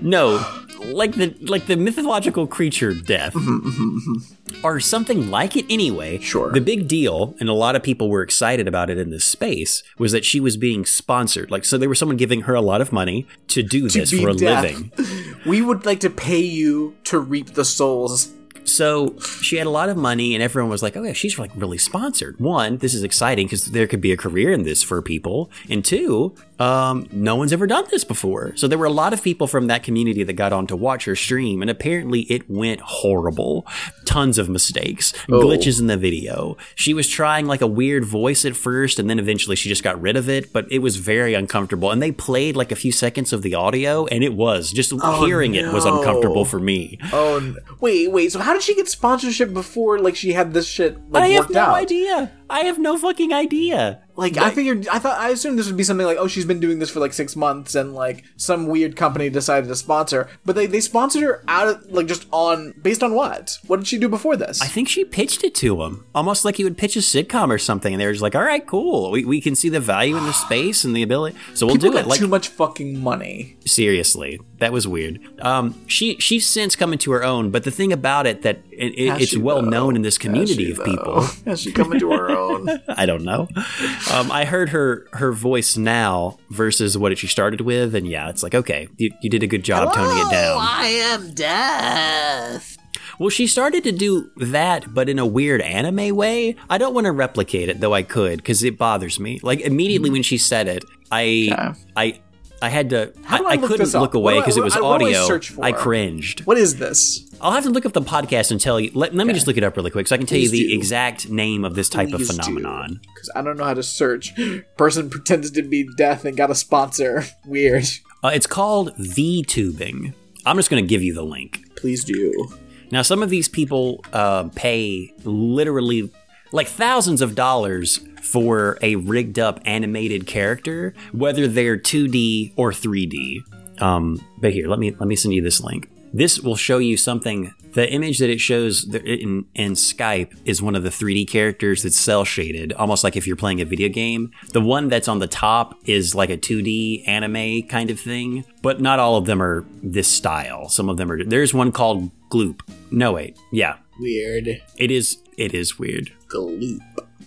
No, like the like the mythological creature death, mm-hmm, mm-hmm, mm-hmm. or something like it. Anyway, Sure. The big deal, and a lot of people were excited about it in this space, was that she was being sponsored. Like, so there was someone giving her a lot of money to do this be for a deaf. living. [LAUGHS] we would like to pay you to reap the souls. So she had a lot of money, and everyone was like, "Oh yeah, she's like really sponsored." One, this is exciting because there could be a career in this for people, and two, um, no one's ever done this before. So there were a lot of people from that community that got on to watch her stream, and apparently it went horrible. Tons of mistakes, glitches in the video. She was trying like a weird voice at first, and then eventually she just got rid of it. But it was very uncomfortable, and they played like a few seconds of the audio, and it was just hearing it was uncomfortable for me. Oh, n- wait, wait. So how did she get sponsorship before like she had this shit like I have worked no out? idea. I have no fucking idea. Like I figured, I thought, I assumed this would be something like, oh, she's been doing this for like six months, and like some weird company decided to sponsor. But they they sponsored her out of like just on based on what? What did she do before this? I think she pitched it to him, almost like he would pitch a sitcom or something, and they were just like, "All right, cool. We, we can see the value in the [SIGHS] space and the ability, so we'll People do it." Like too much fucking money. seriously, that was weird. Um, she she's since come into her own, but the thing about it that it, it, it's well though? known in this community of people. Has she come into her own? [LAUGHS] I don't know. Um, I heard her her voice now versus what she started with, and yeah, it's like okay, you, you did a good job toning it down. I am death. Well, she started to do that, but in a weird anime way. I don't want to replicate it, though I could, because it bothers me. Like immediately when she said it, I, Okay. I, I had to. I, I I couldn't look away What do I- because it was what- what do I audio. I cringed. What is this? I'll have to look up the podcast and tell you. Let, let me just look it up really quick, so I can tell you the do. exact name of this type of phenomenon. Because I don't know how to search. Person pretends to be death and got a sponsor. [LAUGHS] Weird. Uh, it's called V-tubing. I'm just going to give you the link. Please do. Now, some of these people uh, pay literally like thousands of dollars for a rigged up animated character, whether they're 2D or 3D. Um, but here, let me let me send you this link. This will show you something. The image that it shows in, in Skype is one of the 3D characters that's cel shaded, almost like if you're playing a video game. The one that's on the top is like a 2D anime kind of thing, but not all of them are this style. Some of them are. There's one called Gloop. No, wait. Yeah, Weird. it is. It is weird. Gloop.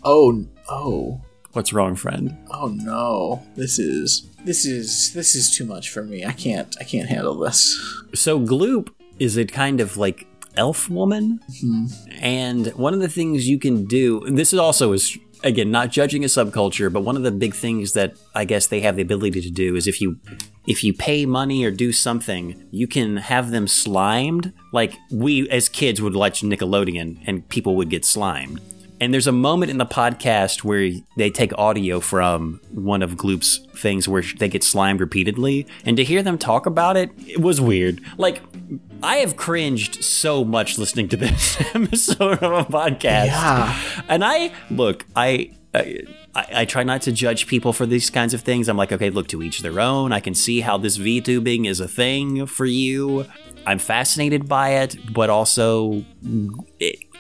Oh, oh, What's wrong, friend? oh no. This is this is this is too much for me. I can't I can't handle this. So Gloop is a kind of like elf woman, mm-hmm. and one of the things you can do. This is also is again not judging a subculture, but one of the big things that I guess they have the ability to do is if you if you pay money or do something, you can have them slimed. Like we as kids would watch Nickelodeon, and people would get slimed. And there's a moment in the podcast where they take audio from one of Gloop's things where they get slimed repeatedly. And to hear them talk about it, it was weird. Like, I have cringed so much listening to this [LAUGHS] episode of a podcast. Yeah. And I, look, I. I, I try not to judge people for these kinds of things. I'm like, okay, look to each their own. I can see how this VTubing is a thing for you. I'm fascinated by it, but also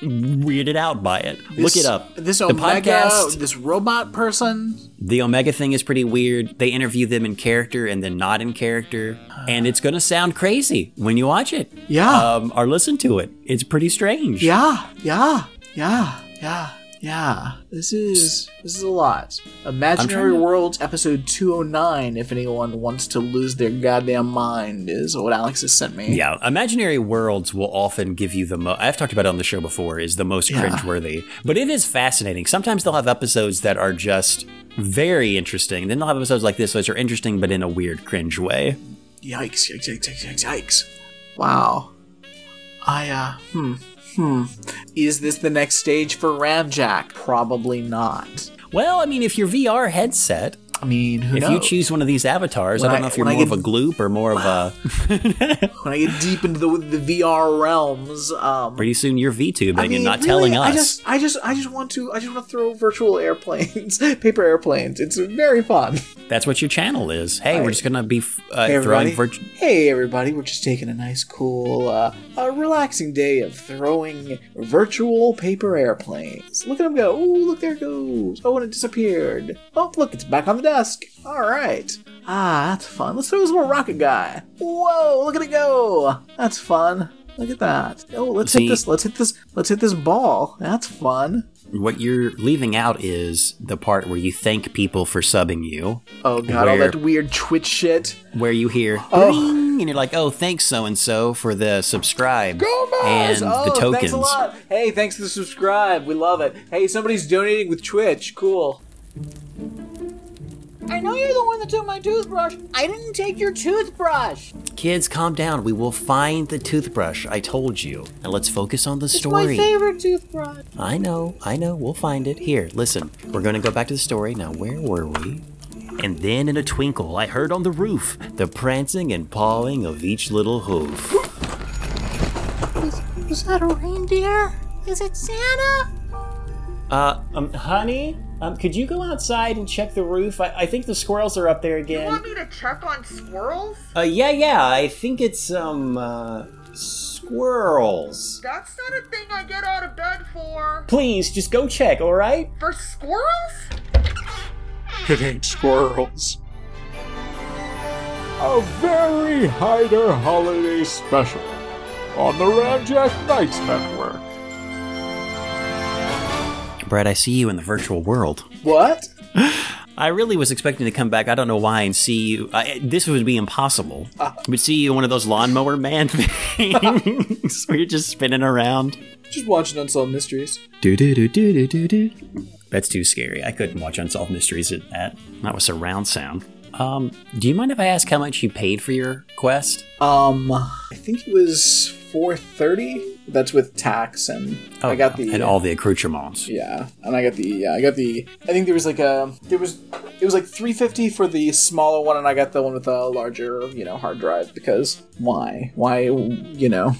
weirded out by it. Look it up. This the Omega, podcast, this robot person. the Omega thing is pretty weird. They interview them in character and then not in character, and it's gonna sound crazy when you watch it. Yeah. um, or listen to it. It's pretty strange. Yeah, yeah, yeah, yeah, yeah. This is this is a lot. Imaginary to- Worlds episode 209 if anyone wants to lose their goddamn mind is what Alex has sent me. Yeah, imaginary worlds will often give you the most. I've talked about it on the show before. Is the most Yeah. cringeworthy, but it is fascinating. Sometimes they'll have episodes that are just very interesting. Then they'll have episodes like this, which are interesting, but in a weird cringe way. Yikes, yikes, yikes, yikes, yikes, yikes. Wow. I uh hmm. Hmm. Is this the next stage for Ramjack? Probably not. Well, I mean, if your VR headset I mean, who If knows? you choose one of these avatars, When I don't I- know if you're I more of a gloop or more of a. [LAUGHS] when I get deep into the, the VR realms, um, Pretty soon you're VTubing I and mean, not really, telling I us. just, I just, I just want to, I just want to throw virtual airplanes, [LAUGHS] paper airplanes. It's very fun. That's what your channel is. Hey, we're just gonna be uh, Hey, throwing virtual. Hey, everybody! We're just taking a nice, cool, uh, a relaxing day of throwing virtual paper airplanes. Look at them go! Oh, look there it goes! Oh, and it disappeared. Oh, look, it's back on the desk. All right. Ah, that's fun. Let's throw this little rocket guy. Whoa! Look at it go! That's fun. Look at that. Oh, let's See- hit this. Let's hit this. Let's hit this ball. That's fun. What you're leaving out is the part where you thank people for subbing you, Oh god, all that weird Twitch shit. where you hear Oh. And you're like, "Oh, thanks so and so for the subscribe and oh, the Thanks tokens." a lot. Hey, thanks for the subscribe. We love it. Hey, somebody's donating with Twitch. Cool. I know you're the one that took my toothbrush. I didn't take your toothbrush. Kids, calm down. We will find the toothbrush. I told you. Now let's focus on the It's story. my favorite toothbrush. I know, I know. We'll find it. Here, listen. We're going to go back to the story. Now, where were we? And then in a twinkle, I heard on the roof the prancing and pawing of each little hoof. Was, is that a reindeer? Is it Santa? Uh, um, honey, um, could you go outside and check the roof? I, I think the squirrels are up there again. You want me to check on squirrels? Uh, yeah, yeah. I think it's um, uh, squirrels. That's not a thing I get out of bed for. Please, just go check. All right? For squirrels? It ain't squirrels. A very Hider holiday special on the Ramjack Nights Network. Brad, I see you in the virtual world. What? I really was expecting to come back. I don't know why and see you. I, this would be impossible. But see you in one of those lawnmower [LAUGHS] man things [LAUGHS] where you're just spinning around. Just watching Unsolved Mysteries. Do do do do do do do. That's too scary. I couldn't watch Unsolved Mysteries at that. That was surround sound. Um, do you mind if I ask how much you paid for your quest? Um, I think it was four thirty. That's with tax, and I got the Oh, and all the accoutrements. yeah, and I got the yeah, I got the. I think there was like a there was it was like three fifty for the smaller one, and I got the one with a larger you know hard drive because why why you know.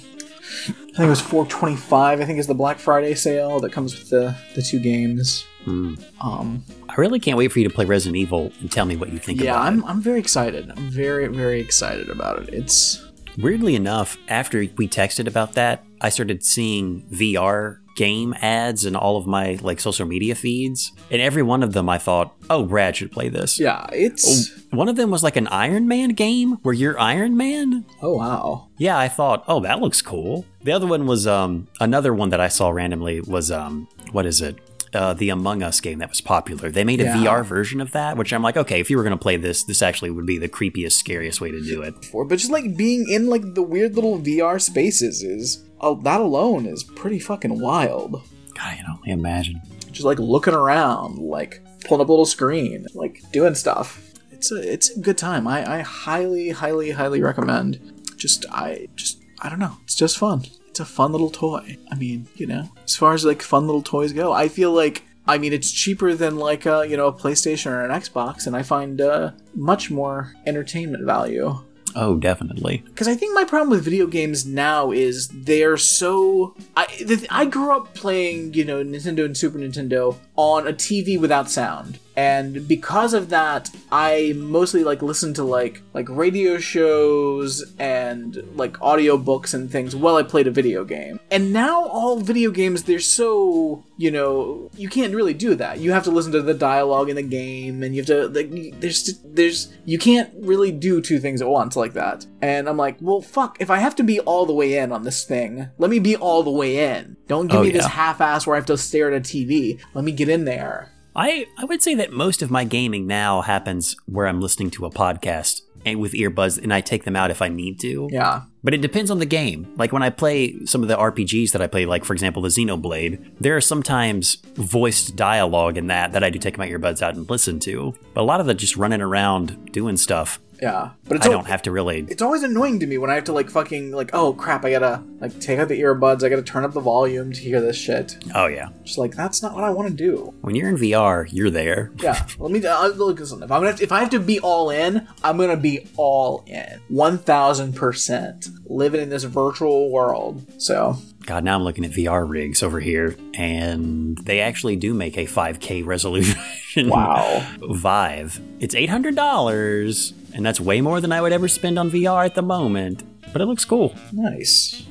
I think it was 425. I think is the Black Friday sale that comes with the the two games. Hmm. Um, I really can't wait for you to play Resident Evil and tell me what you think yeah, about I'm it. I'm very excited. I'm very very excited about it. It's Weirdly enough, after we texted about that, I started seeing VR game ads in all of my like social media feeds, and every one of them I thought, "Oh, Brad should play this." yeah, it's One of them was like an Iron Man game where you're Iron Man. oh wow. Yeah, I thought, "Oh, that looks cool." The other one was um another one that I saw randomly was um what is it? Uh, the Among Us game that was popular. They made a Yeah. VR version of that, which I'm like, okay, if you were going to play this, this actually would be the creepiest, scariest way to do it. but just like being in like the weird little VR spaces is oh that alone is pretty fucking wild. God, I can only imagine. Just like looking around, like pulling up a little screen, like doing stuff. It's a it's a good time. I, I highly highly highly recommend. Just I just I don't know. It's just fun. It's a fun little toy. I mean, you know, as far as like fun little toys go, I feel like I mean it's cheaper than like a you know a PlayStation or an Xbox, and I find uh, much more entertainment value. Oh, definitely. Because I think my problem with video games now is they're so. I the, I grew up playing, you know, Nintendo and Super Nintendo on a TV without sound, and because of that, I mostly like listen to like like radio shows and like audiobooks and things while I played a video game. And now all video games they're so you know you can't really do that. You have to listen to the dialogue in the game, and you have to like there's there's you can't really do two things at once like that. And I'm like, well, fuck. If I have to be all the way in on this thing, let me be all the way in. Don't give Oh, me this half-ass where I have to stare at a TV. Let me get in there. I, I would say that most of my gaming now happens where I'm listening to a podcast and with earbuds, and I take them out if I need to. Yeah. But it depends on the game. Like when I play some of the RPGs that I play, like for example the Xenoblade, there are sometimes voiced dialogue in that that I do take my earbuds out and listen to. But a lot of the just running around doing stuff, Yeah, but it's I al- don't have to really. It's always annoying to me when I have to like fucking like oh crap I gotta like take out the earbuds I gotta turn up the volume to hear this shit. Oh yeah. Just like that's not what I want to do. When you're in VR, you're there. Yeah, [LAUGHS] let me uh, look. Listen, if I'm gonna have to, if I have to be all in, I'm gonna be all in, one thousand percent, living in this virtual world. So God, now I'm looking at VR rigs over here, and they actually do make a 5K resolution. [LAUGHS] Wow. Vive. It's $800, and that's way more than I would ever spend on VR at the moment. But it looks cool. nice.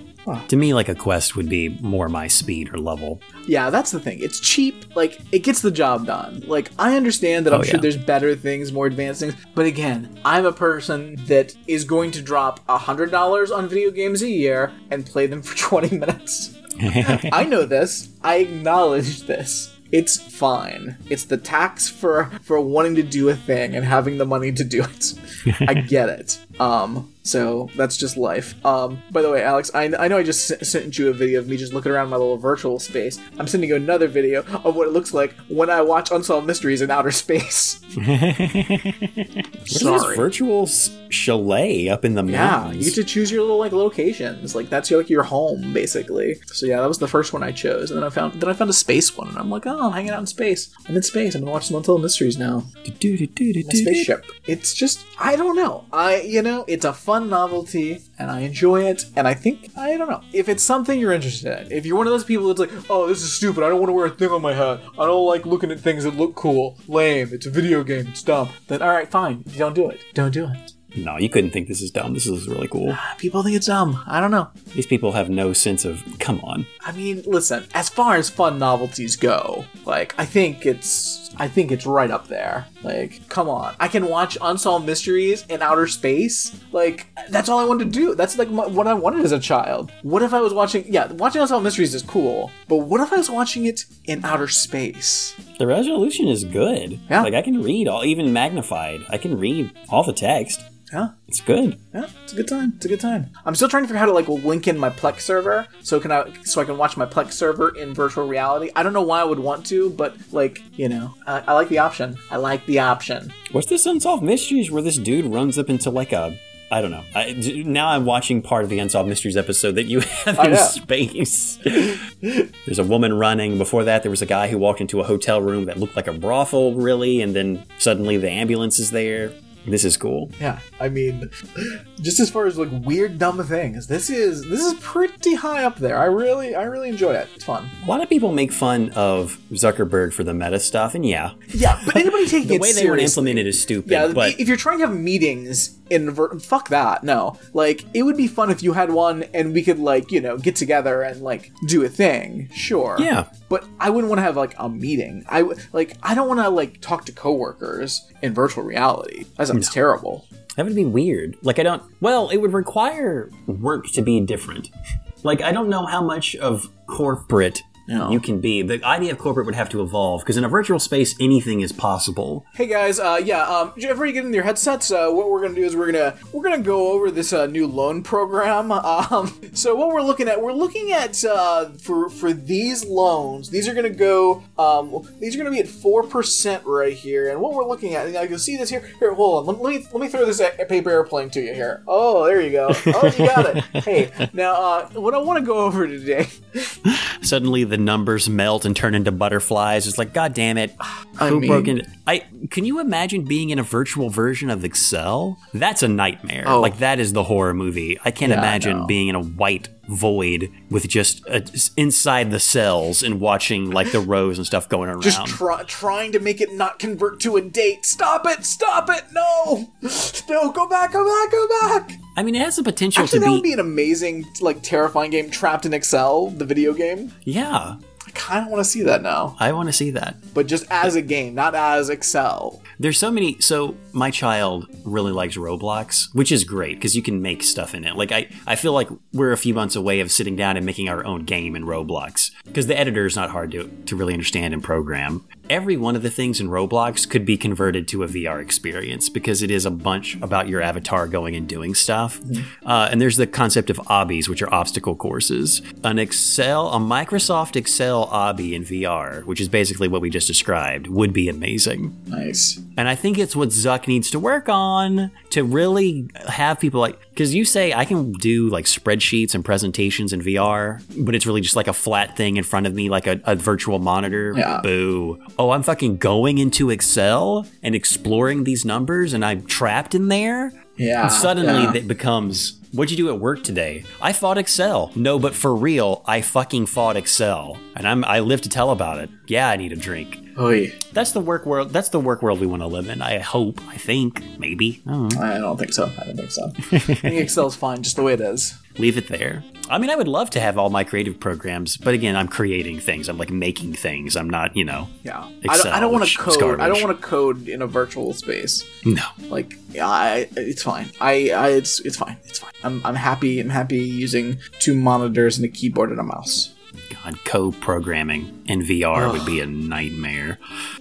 To me, like a Quest would be more my speed or level. Yeah, that's the thing. It's cheap. Like it gets the job done. Like I understand that I'm Oh, sure yeah. there's better things, more advanced things. But again, I'm a person that is going to drop a hundred dollars on video games a year and play them for [LAUGHS] 20 minutes. [LAUGHS] I know this. I acknowledge this. It's fine. It's the tax for for wanting to do a thing and having the money to do it. I [LAUGHS] get it. Um, so that's just life. Um, by the way, Alex, I, I know I just s- sent you a video of me just looking around my little virtual space. I'm sending you another video of what it looks like when I watch Unsolved Mysteries in outer [LAUGHS] space. What is this Sorry. virtual s- chalet up in the Yeah, mountains? you get to choose your little like locations. Like that's your like your home basically. So yeah, that was the first one I chose, and then I found then I found a space one, and I'm like, oh, I'm hanging out in space. I'm in space. I'm gonna watch some Untold Mysteries now. A spaceship. It's just I don't know. I you know it's a fun novelty, and I enjoy it, and I think I don't know if it's something you're interested in. If you're one of those people that's like, oh, this is stupid. I don't want to wear a thing on my head. I don't like looking at things that look cool. Lame. It's a video game. It's dumb. Then all right, fine. Don't do it. Don't do it. No, you couldn't think this is dumb. This is really cool. Ah, people think it's dumb. I don't know. These people have no sense of, come on. I mean, listen, as far as fun novelties go, like I think it's I think it's right up there. Like, come on. I can watch Unsolved Mysteries in outer space. Like, that's all I wanted to do. That's like my, what I wanted as a child. What if I was watching Yeah, watching Unsolved Mysteries is cool, but what if I was watching it in outer space? The resolution is good. Yeah. Like I can read all, even magnified. I can read all the text. Yeah. It's good. Yeah, it's a good time. It's a good time. I'm still trying to figure out how to like link in my Plex server so can I so I can watch my Plex server in virtual reality. I don't know why I would want to, but like you know, I, I like the option. I like the option. What's this unsolved mysteries where this dude runs up into like a I don't know. I, now I'm watching part of the Unsolved Mysteries episode that you [LAUGHS] have oh, in space. [LAUGHS] There's a woman running. Before that, there was a guy who walked into a hotel room that looked like a brothel, really, and then suddenly the ambulance is there. This is cool. Yeah, I mean, just as far as like weird dumb things, this is this is pretty high up there. I really I really enjoy it. It's fun. A lot of people make fun of Zuckerberg for the meta stuff, and yeah, Yeah, but anybody taking [LAUGHS] the it way they want to seriously. implement it is stupid. Yeah, but if you're trying to have meetings in ver- fuck that. No, like it would be fun if you had one and we could like you know get together and like do a thing. Sure. Yeah. But I wouldn't want to have like a meeting. I w- like I don't want to like talk to coworkers in virtual reality. That sounds terrible. That would be weird. Like I don't. Well, it would require work to be different. Like I don't know how much of corporate No. you can be. The idea of corporate would have to evolve because in a virtual space, anything is possible. Hey guys, uh, yeah, um, did everybody get in your headsets? Uh, what we're gonna do is we're gonna we're gonna go over this uh, new loan program. [LAUGHS] Um, so what we're looking at, we're looking at uh, for for these loans. These are gonna go. Um, these are gonna be at four percent right here. And what we're looking at, you can see this here. Here, hold on. Let, let me let me throw this a- paper airplane to you here. Oh, there you go. Oh, you got it. [LAUGHS] Hey, now uh, what I want to go over today. Suddenly, the numbers melt and turn into butterflies. It's like, God damn it! I mean- broke in? I can you imagine being in a virtual version of Excel? That's a nightmare. Oh. Like that is the horror movie. I can't Yeah, imagine know. being in a white void with just uh, inside the cells and watching like the rows and stuff going around. Just try, trying to make it not convert to a date. Stop it! Stop it! No! No! Go back! Go back! Go back! I mean, it has the potential Actually, to that be. would be an amazing, like, terrifying game. Trapped in Excel, the video game. yeah, kind of want to see that now, I want to see that. but just as a game, not as Excel. There's so many. So my child really likes Roblox, which is great because you can make stuff in it. Like I, I feel like we're a few months away of sitting down and making our own game in Roblox because the editor is not hard to to really understand and program. Every one of the things in Roblox could be converted to a VR experience because it is a bunch about your avatar going and doing stuff. Uh, and there's the concept of obbies, which are obstacle courses. An Excel, a Microsoft Excel obby in VR, which is basically what we just described, would be amazing. Nice. And I think it's what Zuck needs to work on to really have people like, because you say I can do like spreadsheets and presentations in VR, but it's really just like a flat thing in front of me, like a, a virtual monitor. Yeah. Boo. Oh, I'm fucking going into Excel and exploring these numbers and I'm trapped in there. Yeah. And suddenly yeah. it becomes, what'd you do at work today? I fought Excel. No, but for real, I fucking fought Excel. And I'm I live to tell about it. Yeah, I need a drink. Oy. That's the work world. That's the work world we want to live in. I hope. I think. Maybe. I don't. I don't think so. I don't think so. [LAUGHS] I think Excel's fine just the way it is. Leave it there. I mean, I would love to have all my creative programs, but again, I'm creating things. I'm like making things. I'm not, you know. Yeah. I don't, Excel, I don't want to is code. I don't want to code in a virtual space. No. Like, yeah, I, it's fine. I, I, it's, it's fine. It's fine. I'm, I'm happy. I'm happy using two monitors and a keyboard and a mouse. God, co-programming in VR would be a nightmare.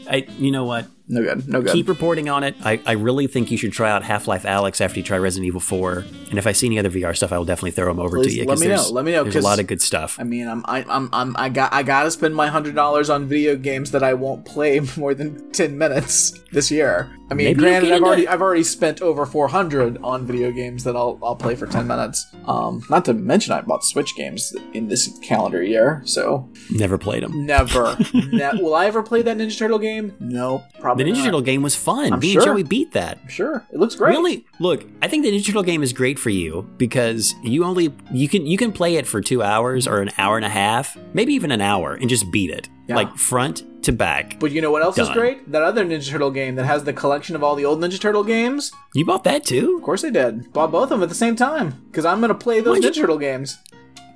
I, you know what? No good. No good. Keep reporting on it. I, I really think you should try out Half Life Alyx after you try Resident Evil 4. And if I see any other VR stuff, I will definitely throw them over Please to you. let 'cause me know. Let me know, There's a 'cause- lot of good stuff. I mean, I'm, I, I'm, I'm, I got, I gotta spend my hundred dollars on video games that I won't play [LAUGHS] more than ten minutes this year. I mean, Maybe granted, I've already, I've already spent over four hundred on video games that I'll, I'll play for ten minutes. Um, not to mention I bought Switch games in this calendar year, so Never played them. never. [LAUGHS] ne- will I ever play that Ninja Turtle game? Nope, The Ninja. Turtle game was fun. I'm Me sure. and Joey beat that. Sure, it looks great. Really? Look, I think the Ninja Turtle game is great for you because you only you can you can play it for two hours or an hour and a half, maybe even an hour, and just beat it Yeah. like front to back. But you know what else is great? That other Ninja Turtle game that has the collection of all the old Ninja Turtle games. You bought that too? Of course I did. Bought both of them at the same time because I'm gonna play those Ninja Turtle games.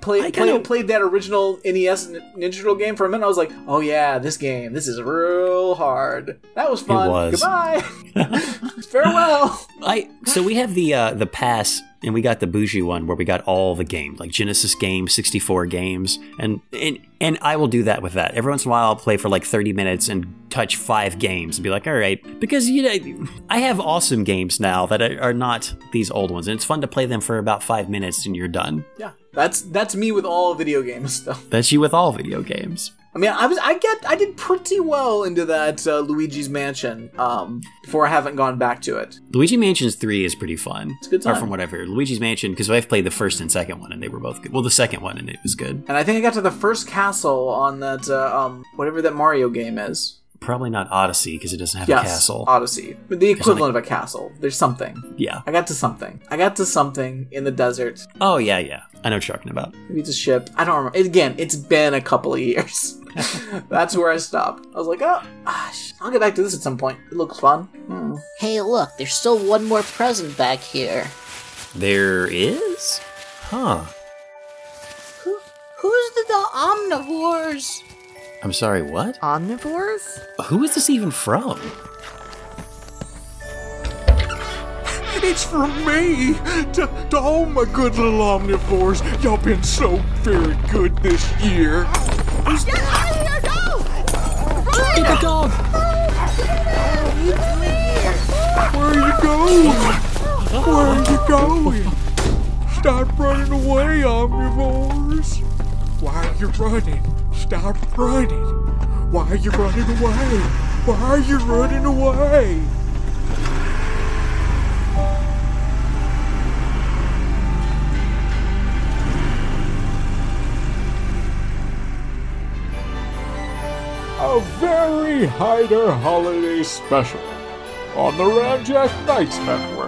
Play, I kinda- played that original NES Ninja Turtle game for a minute. I was like, oh yeah, this game. This is real hard. That was fun. was. Goodbye. [LAUGHS] Farewell. I so we have the uh, the pass and we got the bougie one where we got all the games like Genesis games, 64 games, and and and I will do that with that. Every once in a while, I'll play for like 30 minutes and touch five games and be like, all right, because you know I have awesome games now that are are not these old ones, and it's fun to play them for about five minutes and you're done. Yeah, that's that's me with all video games though. That's you with all video games. I mean, I was I get I did pretty well into that uh, Luigi's Mansion um, before I haven't gone back to it. Luigi Mansions 3 is pretty fun. It's a good Or time. from what I've heard. Luigi's Mansion, because I've played the first and second one and they were both good. Well, the second one and it was good. And I think I got to the first castle on that uh, um whatever that Mario game is. Probably not Odyssey because it doesn't have Yes, a castle. Odyssey, but the equivalent of a castle. There's something. yeah. I got to something. I got to something in the desert. Oh, yeah, yeah. I know what you're talking about. Maybe it's a ship. I don't remember. Again, it's been a couple of years. [LAUGHS] That's where I stopped. I was like, oh, gosh, I'll get back to this at some point. It looks fun. Hmm. Hey, look, there's still one more present back here. There is? Huh. Who, who's the, the omnivores? I'm sorry, what? Omnivores? Who is this even from? It's from me to, to all my good little omnivores. Y'all been so very good this year. Get out of here, go! Get the dog! Where are you going? Where are you going? Stop running away, omnivores. Why are you running? Stop running. Why are you running away? Why are you running away? A very Hider holiday special on the Ramjack Nights Network.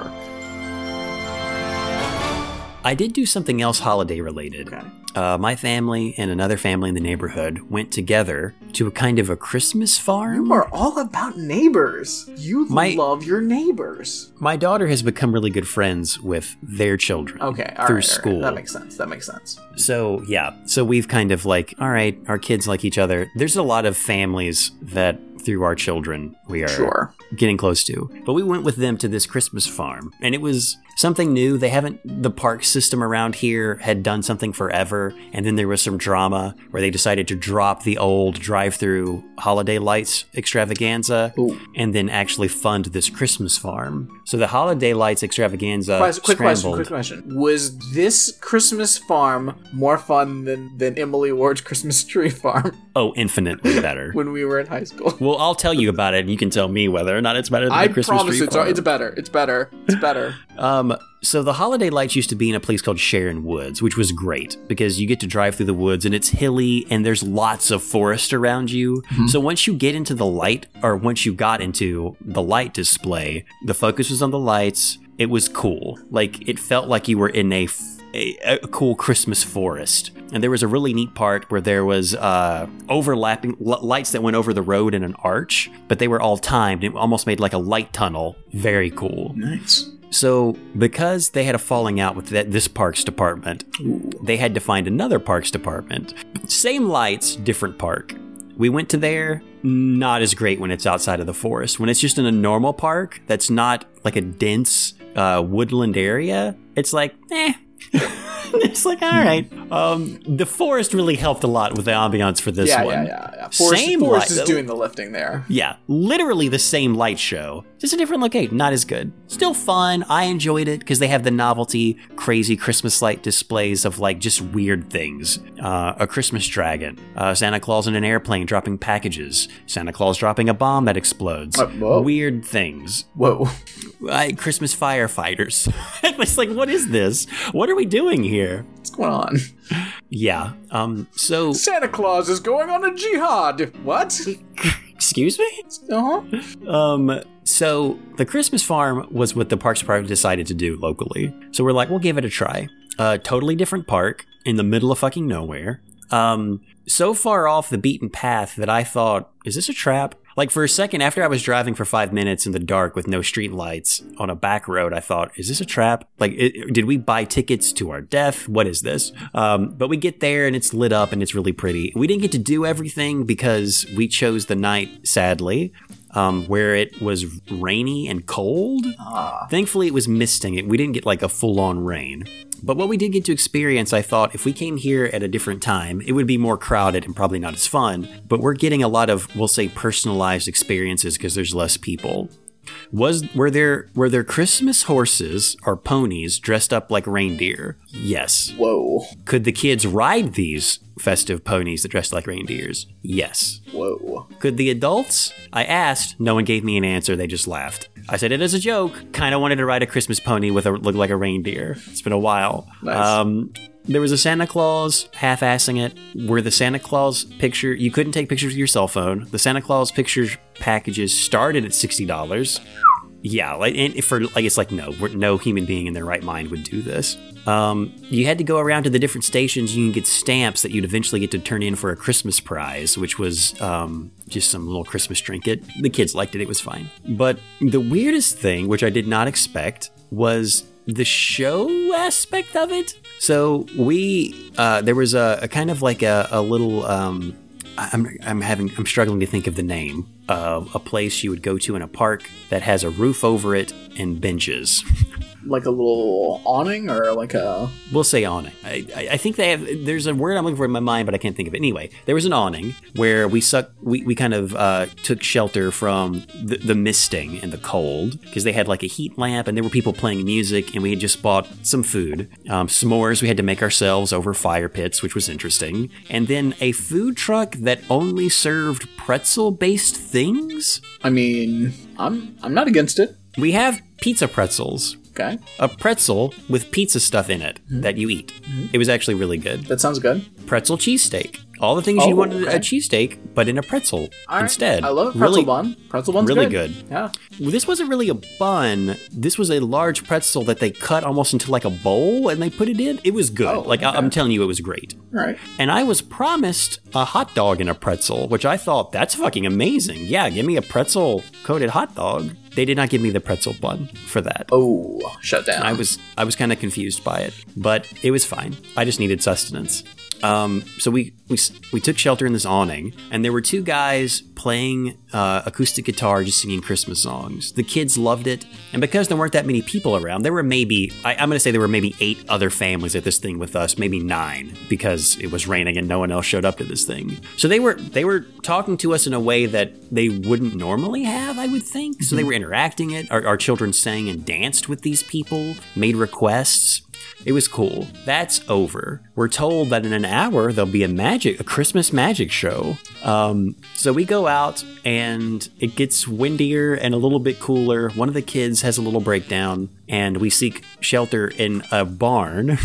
I did do something else holiday related. Okay. Uh, my family and another family in the neighborhood went together to a kind of a Christmas farm. You are all about neighbors. You My- love your neighbors. My daughter has become really good friends with their children Okay, through right. school. That makes sense. That makes sense. So yeah, so we've kind of like, all right, our kids like each other. There's a lot of families that through our children we are Sure. getting close to. But we went with them to this Christmas farm, and it was something new. They haven't the park system around here had done something forever, and then there was some drama where they decided to drop the old drive-through holiday lights extravaganza Ooh. and then actually fund this Christmas farm. So the holiday lights extravaganza Quick, quick question, quick question. Was this Christmas farm more fun than, than Emily Ward's Christmas tree farm Oh, infinitely better. [LAUGHS] when we were in high school? well, I'll tell you about it, and you can tell me whether or not it's better than I the Christmas promise tree it's, farm. it's better. It's better. It's better. [LAUGHS] Um, so the holiday lights used to be in a place called Sharon Woods, which was great because you get to drive through the woods and it's hilly and there's lots of forest around you. So once you get into the light, or once you got into the light display, the focus was on the lights. It was cool. Like it felt like you were in a f- a, a cool Christmas forest. And there was a really neat part where there was uh, overlapping l- lights that went over the road in an arch, but they were all timed. It almost made like a light tunnel. Very cool. Nice. So, because they had a falling out with that, this parks department, they had to find another parks department. Same lights, different park. We went to there, not as great when it's outside of the forest. When it's just in a normal park that's not like a dense uh, woodland area, it's like, eh. [LAUGHS] [LAUGHS] it's like, all right. Um, the forest really helped a lot with the ambiance for this yeah, one. yeah, yeah, yeah. Forrest, Same Forrest light- is doing the lifting there. Yeah, literally the same light show, just a different location. Not as good. Still fun. I enjoyed it because they have the novelty, crazy Christmas light displays of like just weird things. Uh, a Christmas dragon, uh, Santa Claus in an airplane dropping packages, Santa Claus dropping a bomb that explodes. Uh. Weird things. Whoa. [LAUGHS] I, Christmas firefighters. [LAUGHS] it's like, what is this? What are we doing here? What's going on? Yeah. Um. So, Santa Claus is going on a jihad. What? [LAUGHS] excuse me. Uh huh. Um, so the Christmas farm was what the Parks Department decided to do locally. So we're like, we'll give it a try. Uh, totally different park in the middle of fucking nowhere. Um, so far off the beaten path that I thought, is this a trap? Like for a second after I was driving for five minutes in the dark with no street lights on a back road, I thought, is this a trap? Like, it, did we buy tickets to our death? What is this? Um, but we get there and it's lit up and it's really pretty. We didn't get to do everything because we chose the night, sadly um, where it was rainy and cold. Thankfully, it was misting. It we didn't get like a full on rain. But what we did get to experience, I thought, if we came here at a different time, it would be more crowded and probably not as fun. But we're getting a lot of, we'll say, personalized experiences because there's less people. Was were there were there Christmas horses or ponies dressed up like reindeer? Yes. Whoa. Could the kids ride these festive ponies that dressed like reindeers? Yes. Whoa. Could the adults? I asked. No one gave me an answer. They just laughed. I said it as a joke. Kind of wanted to ride a Christmas pony with a look like a reindeer. It's been a while. Nice. Um, there was a Santa Claus half-assing it, where the Santa Claus picture you couldn't take pictures with your cell phone. The Santa Claus picture packages started at sixty dollars. Yeah, like and for like it's like no, no human being in their right mind would do this. Um, you had to go around to the different stations. You can get stamps that you'd eventually get to turn in for a Christmas prize, which was um, just some little Christmas trinket. The kids liked it; it was fine. But the weirdest thing, which I did not expect, was the show aspect of it. So we uh, there was a, a kind of like a, a little. Um, I'm, I'm having I'm struggling to think of the name of a place you would go to in a park that has a roof over it and benches. [LAUGHS] Like a little awning or like a. We'll say awning. I, I I think they have. There's a word I'm looking for in my mind, but I can't think of it. Anyway, there was an awning where we suck. We, we kind of uh, took shelter from the, the misting and the cold because they had like a heat lamp and there were people playing music and we had just bought some food, um, s'mores. We had to make ourselves over fire pits, which was interesting, and then a food truck that only served pretzel-based things. I mean, I'm I'm not against it. We have pizza pretzels. Okay, A pretzel with pizza stuff in it mm-hmm. that you eat. Mm-hmm. It was actually really good. that sounds good. pretzel cheesesteak. All the things Oh, you wanted okay. a cheesesteak, but in a pretzel right. instead. I love a pretzel really, bun. Pretzel bun's really good. good. Yeah. Well, This wasn't really a bun. This was a large pretzel that they cut almost into like a bowl and they put it in. It was good. Oh, like I- okay. I'm telling you, it was great. All right. And I was promised a hot dog and a pretzel, which I thought that's fucking amazing. Yeah, give me a pretzel coated hot dog. They did not give me the pretzel bun for that. Oh, shut down. I was I was kind of confused by it, but it was fine. I just needed sustenance. Um, so we, we we took shelter in this awning, and there were two guys playing uh, acoustic guitar, just singing Christmas songs. The kids loved it, and because there weren't that many people around, there were maybe I, I'm going to say there were maybe eight other families at this thing with us, maybe nine, because it was raining and no one else showed up to this thing. So they were they were talking to us in a way that they wouldn't normally have, I would think. So they were interacting it. Our, our children sang and danced with these people, made requests. It was cool. That's over. We're told that in an hour there'll be a magic, a Christmas magic show. Um, so we go out and it gets windier and a little bit cooler. One of the kids has a little breakdown, and we seek shelter in a barn.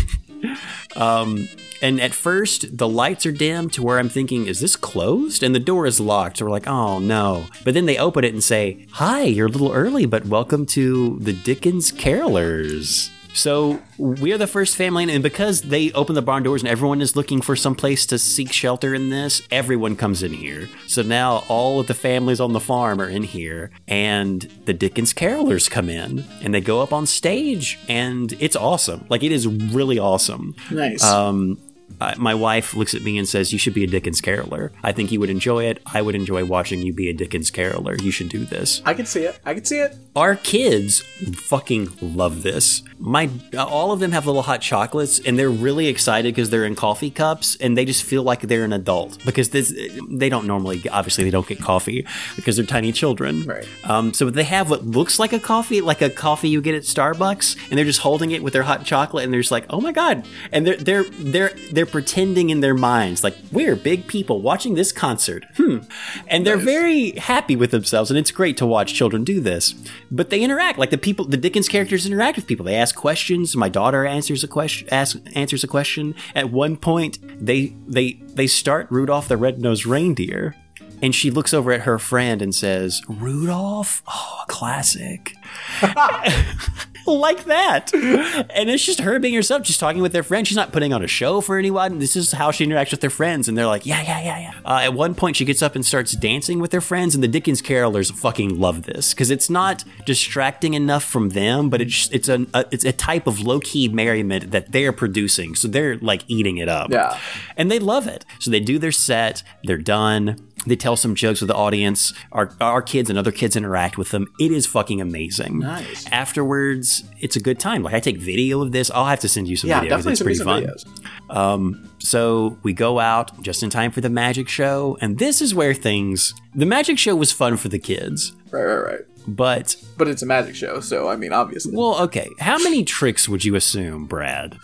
[LAUGHS] um, and at first, the lights are dim to where I'm thinking, is this closed? And the door is locked. So we're like, oh no. But then they open it and say, hi, you're a little early, but welcome to the Dickens Carolers. So we are the first family, and because they open the barn doors and everyone is looking for some place to seek shelter in this, everyone comes in here. So now all of the families on the farm are in here, and the Dickens Carolers come in, and they go up on stage, and it's awesome. Like it is really awesome. Nice. Um, uh, my wife looks at me and says, "You should be a Dickens caroler. I think you would enjoy it. I would enjoy watching you be a Dickens caroler. You should do this." I can see it. I can see it. Our kids fucking love this. My uh, all of them have little hot chocolates, and they're really excited because they're in coffee cups, and they just feel like they're an adult because this they don't normally obviously they don't get coffee because they're tiny children. Right. Um, so they have what looks like a coffee, like a coffee you get at Starbucks, and they're just holding it with their hot chocolate, and they're just like, "Oh my god!" And they're they're they're they're pretending in their minds like we're big people watching this concert. Hmm. And they're very happy with themselves, and it's great to watch children do this. But they interact like the people, the Dickens characters interact with people. They ask questions. My daughter answers a question. Answers a question. At one point, they they they start Rudolph the Red-Nosed Reindeer. And she looks over at her friend and says, Rudolph? Oh, a classic. [LAUGHS] like that. And it's just her being herself. She's talking with their friend. She's not putting on a show for anyone. This is how she interacts with their friends. And they're like, yeah, yeah, yeah, yeah. Uh, at one point, she gets up and starts dancing with their friends. And the Dickens carolers fucking love this because it's not distracting enough from them, but it's it's a, a it's a type of low key merriment that they're producing. So they're like eating it up. Yeah. And they love it. So they do their set. They're done. They tell some jokes with the audience. Our, our kids and other kids interact with them. It is fucking amazing. Nice. Afterwards, it's a good time. Like I take video of this. I'll have to send you some Yeah, video 'cause definitely it's pretty fun. videos. Um, so we go out just in time for the magic show, and this is where things. The magic show was fun for the kids, Right, right, right. But But it's a magic show, so I mean, obviously. well, okay. How many tricks would you assume, Brad?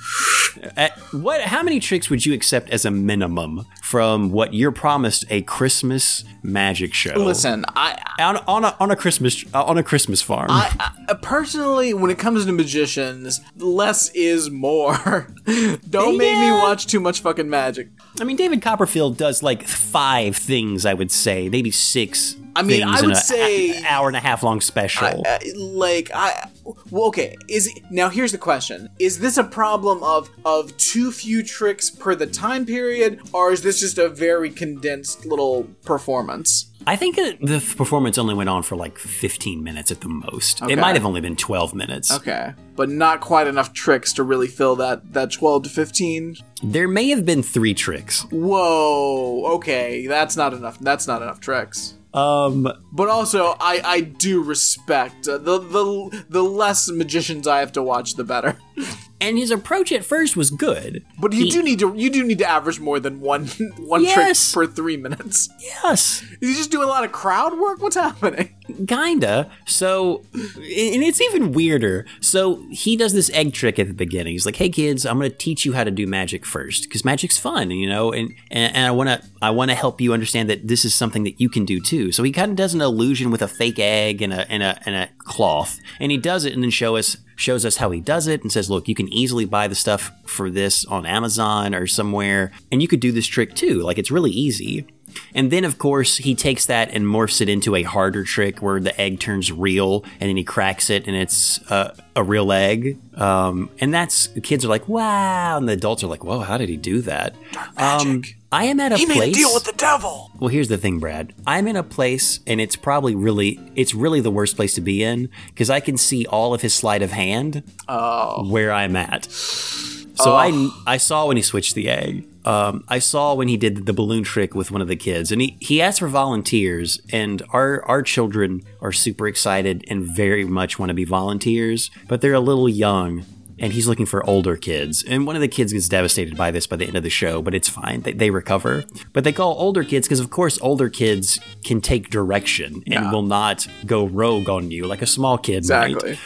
At what? How many tricks would you accept as a minimum from what you're promised a Christmas magic show? Listen, I, on, on a on a Christmas uh, on a Christmas farm. I, I personally, when it comes to magicians, less is more. [LAUGHS] Don't make me watch too much fucking magic. I mean, David Copperfield does like five things. I would say maybe six. I mean, I would a- say- a- hour and a half long special. Uh, like I, well, okay. Is now here's the question: Is this a problem of of too few tricks per the time period, or is this just a very condensed little performance? I think it, the performance only went on for like 15 minutes at the most. Okay. It might have only been 12 minutes. Okay, but not quite enough tricks to really fill that that twelve to fifteen. There may have been three tricks. Whoa. Okay, that's not enough. That's not enough tricks. Um, But also, I I do respect uh, the the the less magicians I have to watch, the better. [LAUGHS] and his approach at first was good. But you He- do need to you do need to average more than one [LAUGHS] one Yes. trick per three minutes. Yes, he just doing a lot of crowd work? What's happening? kinda. So, and it's even weirder. So he does this egg trick at the beginning. He's like, "Hey kids, I'm going to teach you how to do magic first because magic's fun, you know, and and, and I want to I want to help you understand that this is something that you can do too." So he kind of does an illusion with a fake egg and a and a and a cloth, and he does it and then show us shows us how he does it and says, "Look, you can easily buy the stuff for this on Amazon or somewhere, and you could do this trick too. Like it's really easy." And then, of course, he takes that and morphs it into a harder trick where the egg turns real, and then he cracks it, and it's uh, a real egg. Um, and that's the kids are like, "Wow!" and the adults are like, "Whoa, how did he do that?" Um, I am at a He place. made a deal with the devil. Well, here's the thing, Brad. I'm in a place, and it's probably really, it's really the worst place to be in because I can see all of his sleight of hand Oh. where I'm at. So I, I saw when he switched the egg. um, I saw when he did the balloon trick with one of the kids, and he, he asked for volunteers, and our our children are super excited and very much want to be volunteers, but they're a little young. And he's looking for older kids. And one of the kids gets devastated by this by the end of the show, but it's fine. They, they recover. But they call older kids because, of course, older kids can take direction and will not go rogue on you like a small kid might. Exactly.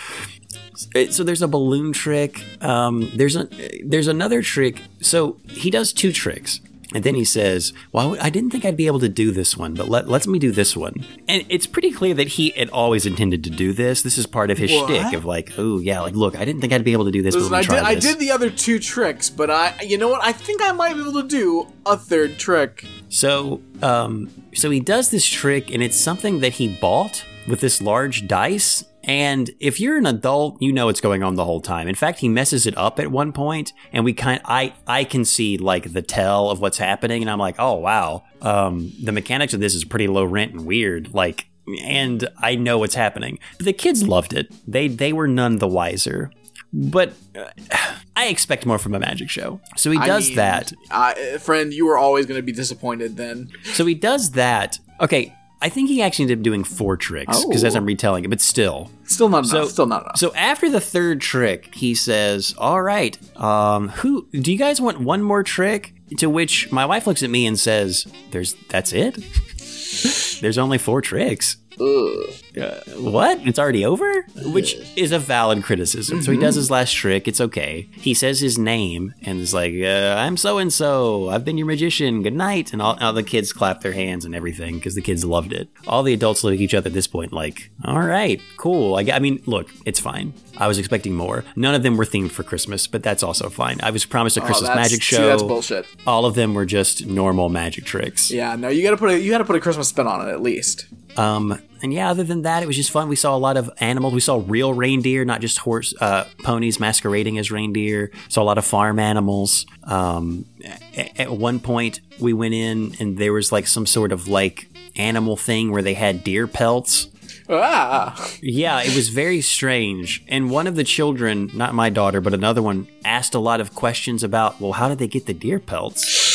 It- so there's a balloon trick. Um, there's a there's another trick. So he does two tricks, and then he says, "Well, I didn't think I'd be able to do this one, but let let me do this one." And it's pretty clear that he had always intended to do this. This is part of his What? shtick of like, "Oh yeah, like look, I didn't think I'd be able to do this, Listen, but I let me did, try I this." did the other two tricks, but I, you know what? I think I might be able to do a third trick. So, um, so he does this trick, and it's something that he bought with this large dice. And if you're an adult, you know what's going on the whole time. In fact, he messes it up at one point, and we kind, I, I can see like the tell of what's happening, and I'm like, oh wow, um, the mechanics of this is pretty low rent and weird. Like, and I know what's happening. But the kids loved it. They, they were none the wiser. But uh, I expect more from a magic show. So he I does mean, that. uh, friend. You were always going to be disappointed then. So he does that. Okay, I think he actually ended up doing four tricks because as Oh. I'm retelling it, but still. Still not enough. So- still not enough. So after the third trick, he says, "All right, um, who do you guys want one more trick?" To which my wife looks at me and says, "There's that's it. [LAUGHS] There's only four tricks." Uh, what? It's already over? Which is a valid criticism. So he does his last trick. It's okay. He says his name and is like, uh, I'm so and so. I've been your magician. Good night. And all, all the kids clap their hands and everything because the kids loved it. All the adults look at each other at this point like, all right, cool. I mean, look, it's fine. I was expecting more. None of them were themed for Christmas, but that's also fine. I was promised a Christmas Oh, magic see, show. that's bullshit. All of them were just normal magic tricks. Yeah, no, you got to put a you got to put a Christmas spin on it at least. Um, and yeah, other than that, it was just fun. We saw a lot of animals. We saw real reindeer, not just horse, uh, ponies masquerading as reindeer. Saw a lot of farm animals. Um, a- at one point, we went in and there was like some sort of like animal thing where they had deer pelts. Ah, Yeah, it was very strange. And one of the children, not my daughter, but another one, asked a lot of questions about, well, how did they get the deer pelts?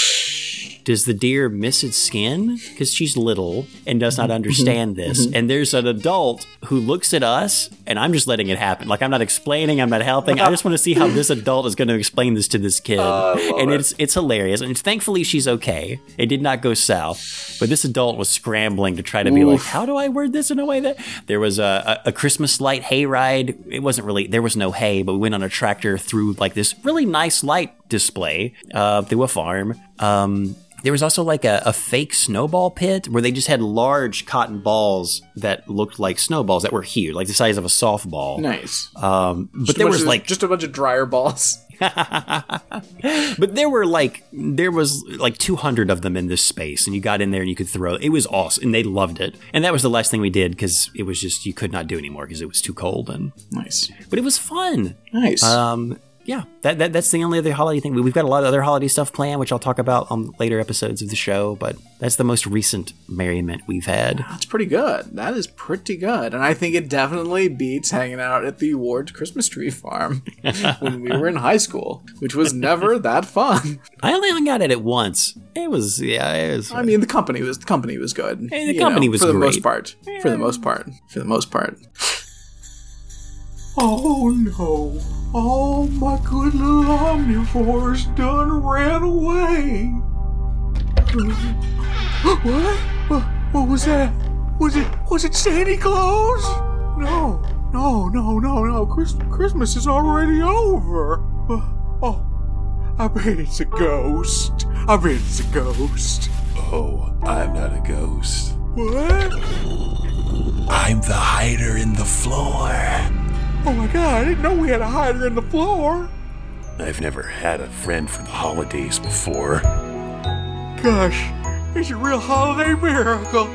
Does the deer miss its skin? Because she's little and does not understand this. And there's an adult who looks at us, and I'm just letting it happen. Like I'm not explaining, I'm not helping. I just want to see how this adult is going to explain this to this kid. [LAUGHS] and it's it's hilarious. And thankfully she's okay. It did not go south. But this adult was scrambling to try to be like, how do I word this in a way that there was a, a, a Christmas light hayride. It wasn't really there was no hay, but we went on a tractor through like this really nice light display uh, through a farm. Um, there was also like a, a fake snowball pit where they just had large cotton balls that looked like snowballs that were huge, like the size of a softball. nice. Um, but Just there was of- like just a bunch of dryer balls. [LAUGHS] but there were like there was like 200 of them in this space and you got in there and you could throw it was awesome and they loved it and that was the last thing we did because it was just you could not do anymore because it was too cold and Nice, but it was fun nice. um yeah that, that that's the only other holiday thing We- we've got a lot of other holiday stuff planned which i'll talk about on later episodes of the show but that's the most recent merriment we've had That's pretty good. That is pretty good, and I think it definitely beats hanging out at the Ward Christmas tree farm [LAUGHS] when we were in high school, which was never that fun. i only hung out at it once it was yeah it was I mean, the company was the company was good. Hey, the you company was for the most great. part. For the most part. For the most part. Oh no. All my good little omnivores done ran away. what? what? What was that? Was it was it Santa Claus? No, no, no, no, no. Chris, Christmas is already over. Uh, oh, I bet it's a ghost. I bet it's a ghost. Oh, I'm not a ghost. What? I'm the hider in the floor. Oh my god, I didn't know we had a hider in the floor. I've never had a friend for the holidays before. Gosh, it's a real holiday miracle.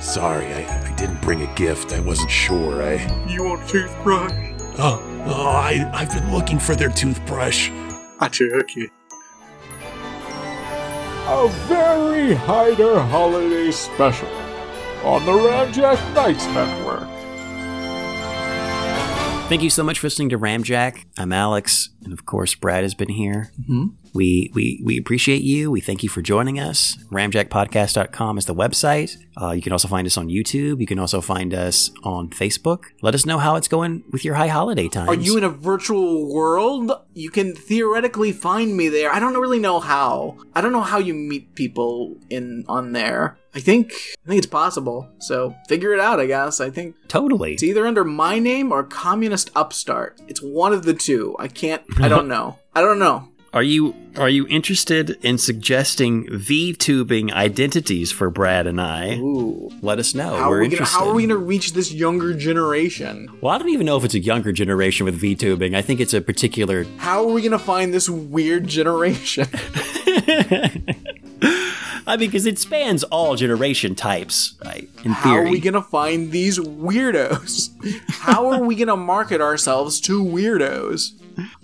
Sorry, I, I didn't bring a gift. I wasn't sure. I. You want a toothbrush? Oh, oh I, I've been looking for their toothbrush. I took it. A very hider holiday special on the Ramjack Nights Network. Thank you so much for listening to ramjack i'm alex and of course brad has been here We, we, we appreciate you. We thank you for joining us. RamjackPodcast.com is the website. Uh, you can also find us on YouTube. You can also find us on Facebook. Let us know how it's going with your high holiday times. Are you in a virtual world? You can theoretically find me there. I don't really know how. I don't know how you meet people in on there. I think I think it's possible. So figure it out. I guess. I think totally. it's either under my name or Communist Upstart. It's one of the two. I can't. I don't [LAUGHS] know. I don't know. Are you are you interested in suggesting VTubing identities for Brad and I? Ooh. Let us know. How We're are we gonna interested. How are we gonna reach this younger generation? well, I don't even know if it's a younger generation with VTubing. I think it's a particular. How are we gonna find this weird generation? [LAUGHS] I mean, because it spans all generation types, right? In How theory. are we gonna find these weirdos? How are we gonna market ourselves to weirdos?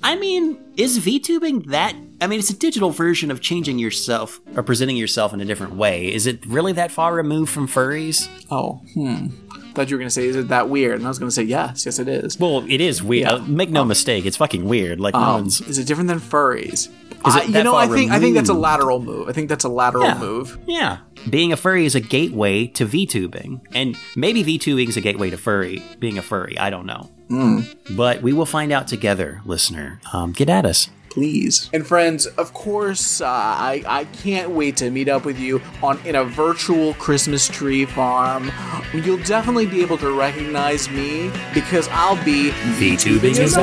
I mean, is VTubing that? I mean, it's a digital version of changing yourself or presenting yourself in a different way. Is it really that far removed from furries? Oh, hmm. Thought you were gonna say, "Is it that weird?" And I was gonna say, "Yes, yes, it is." Well, it is weird. Yeah. Uh, make no mistake, it's fucking weird. Like no Um, one's. is it different than furries? Is it I- you know, I think I think that's a lateral move. I think that's a lateral Yeah. move. Yeah, being a furry is a gateway to VTubing, and maybe VTubing is a gateway to furry. Being a furry, I don't know. Hmm. But we will find out together, listener. Um, get at us. please. And friends, of course, uh, I I can't wait to meet up with you on in a virtual Christmas tree farm. You'll definitely be able to recognize me because I'll be VTubing is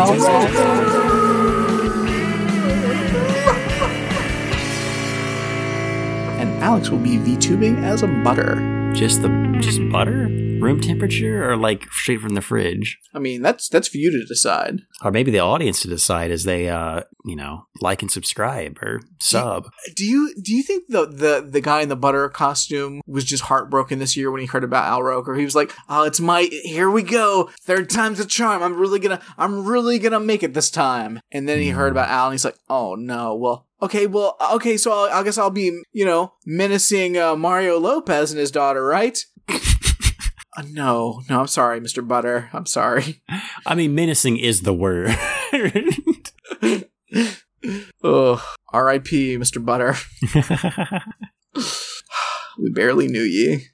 Alex will be VTubing as a butter. Just the just butter, room temperature, or like straight from the fridge, I mean, that's that's for you to decide. or maybe the audience to decide as they, uh, you know, like and subscribe or sub. Do you do you think the the the guy in the butter costume was just heartbroken this year when he heard about Al Roker? He was like, "Oh, it's my here we go, third time's a charm. I'm really gonna I'm really gonna make it this time." And then he heard about Al, and he's like, "Oh no, well." Okay, well, okay, so I'll, I guess I'll be, you know, menacing uh, Mario Lopez and his daughter, right? [LAUGHS] Uh, no, no, I'm sorry, Mr. Butter. I'm sorry. [LAUGHS] I mean, menacing is the word. [LAUGHS] Ugh. R.I.P., Mr. Butter. [LAUGHS] We barely knew ye.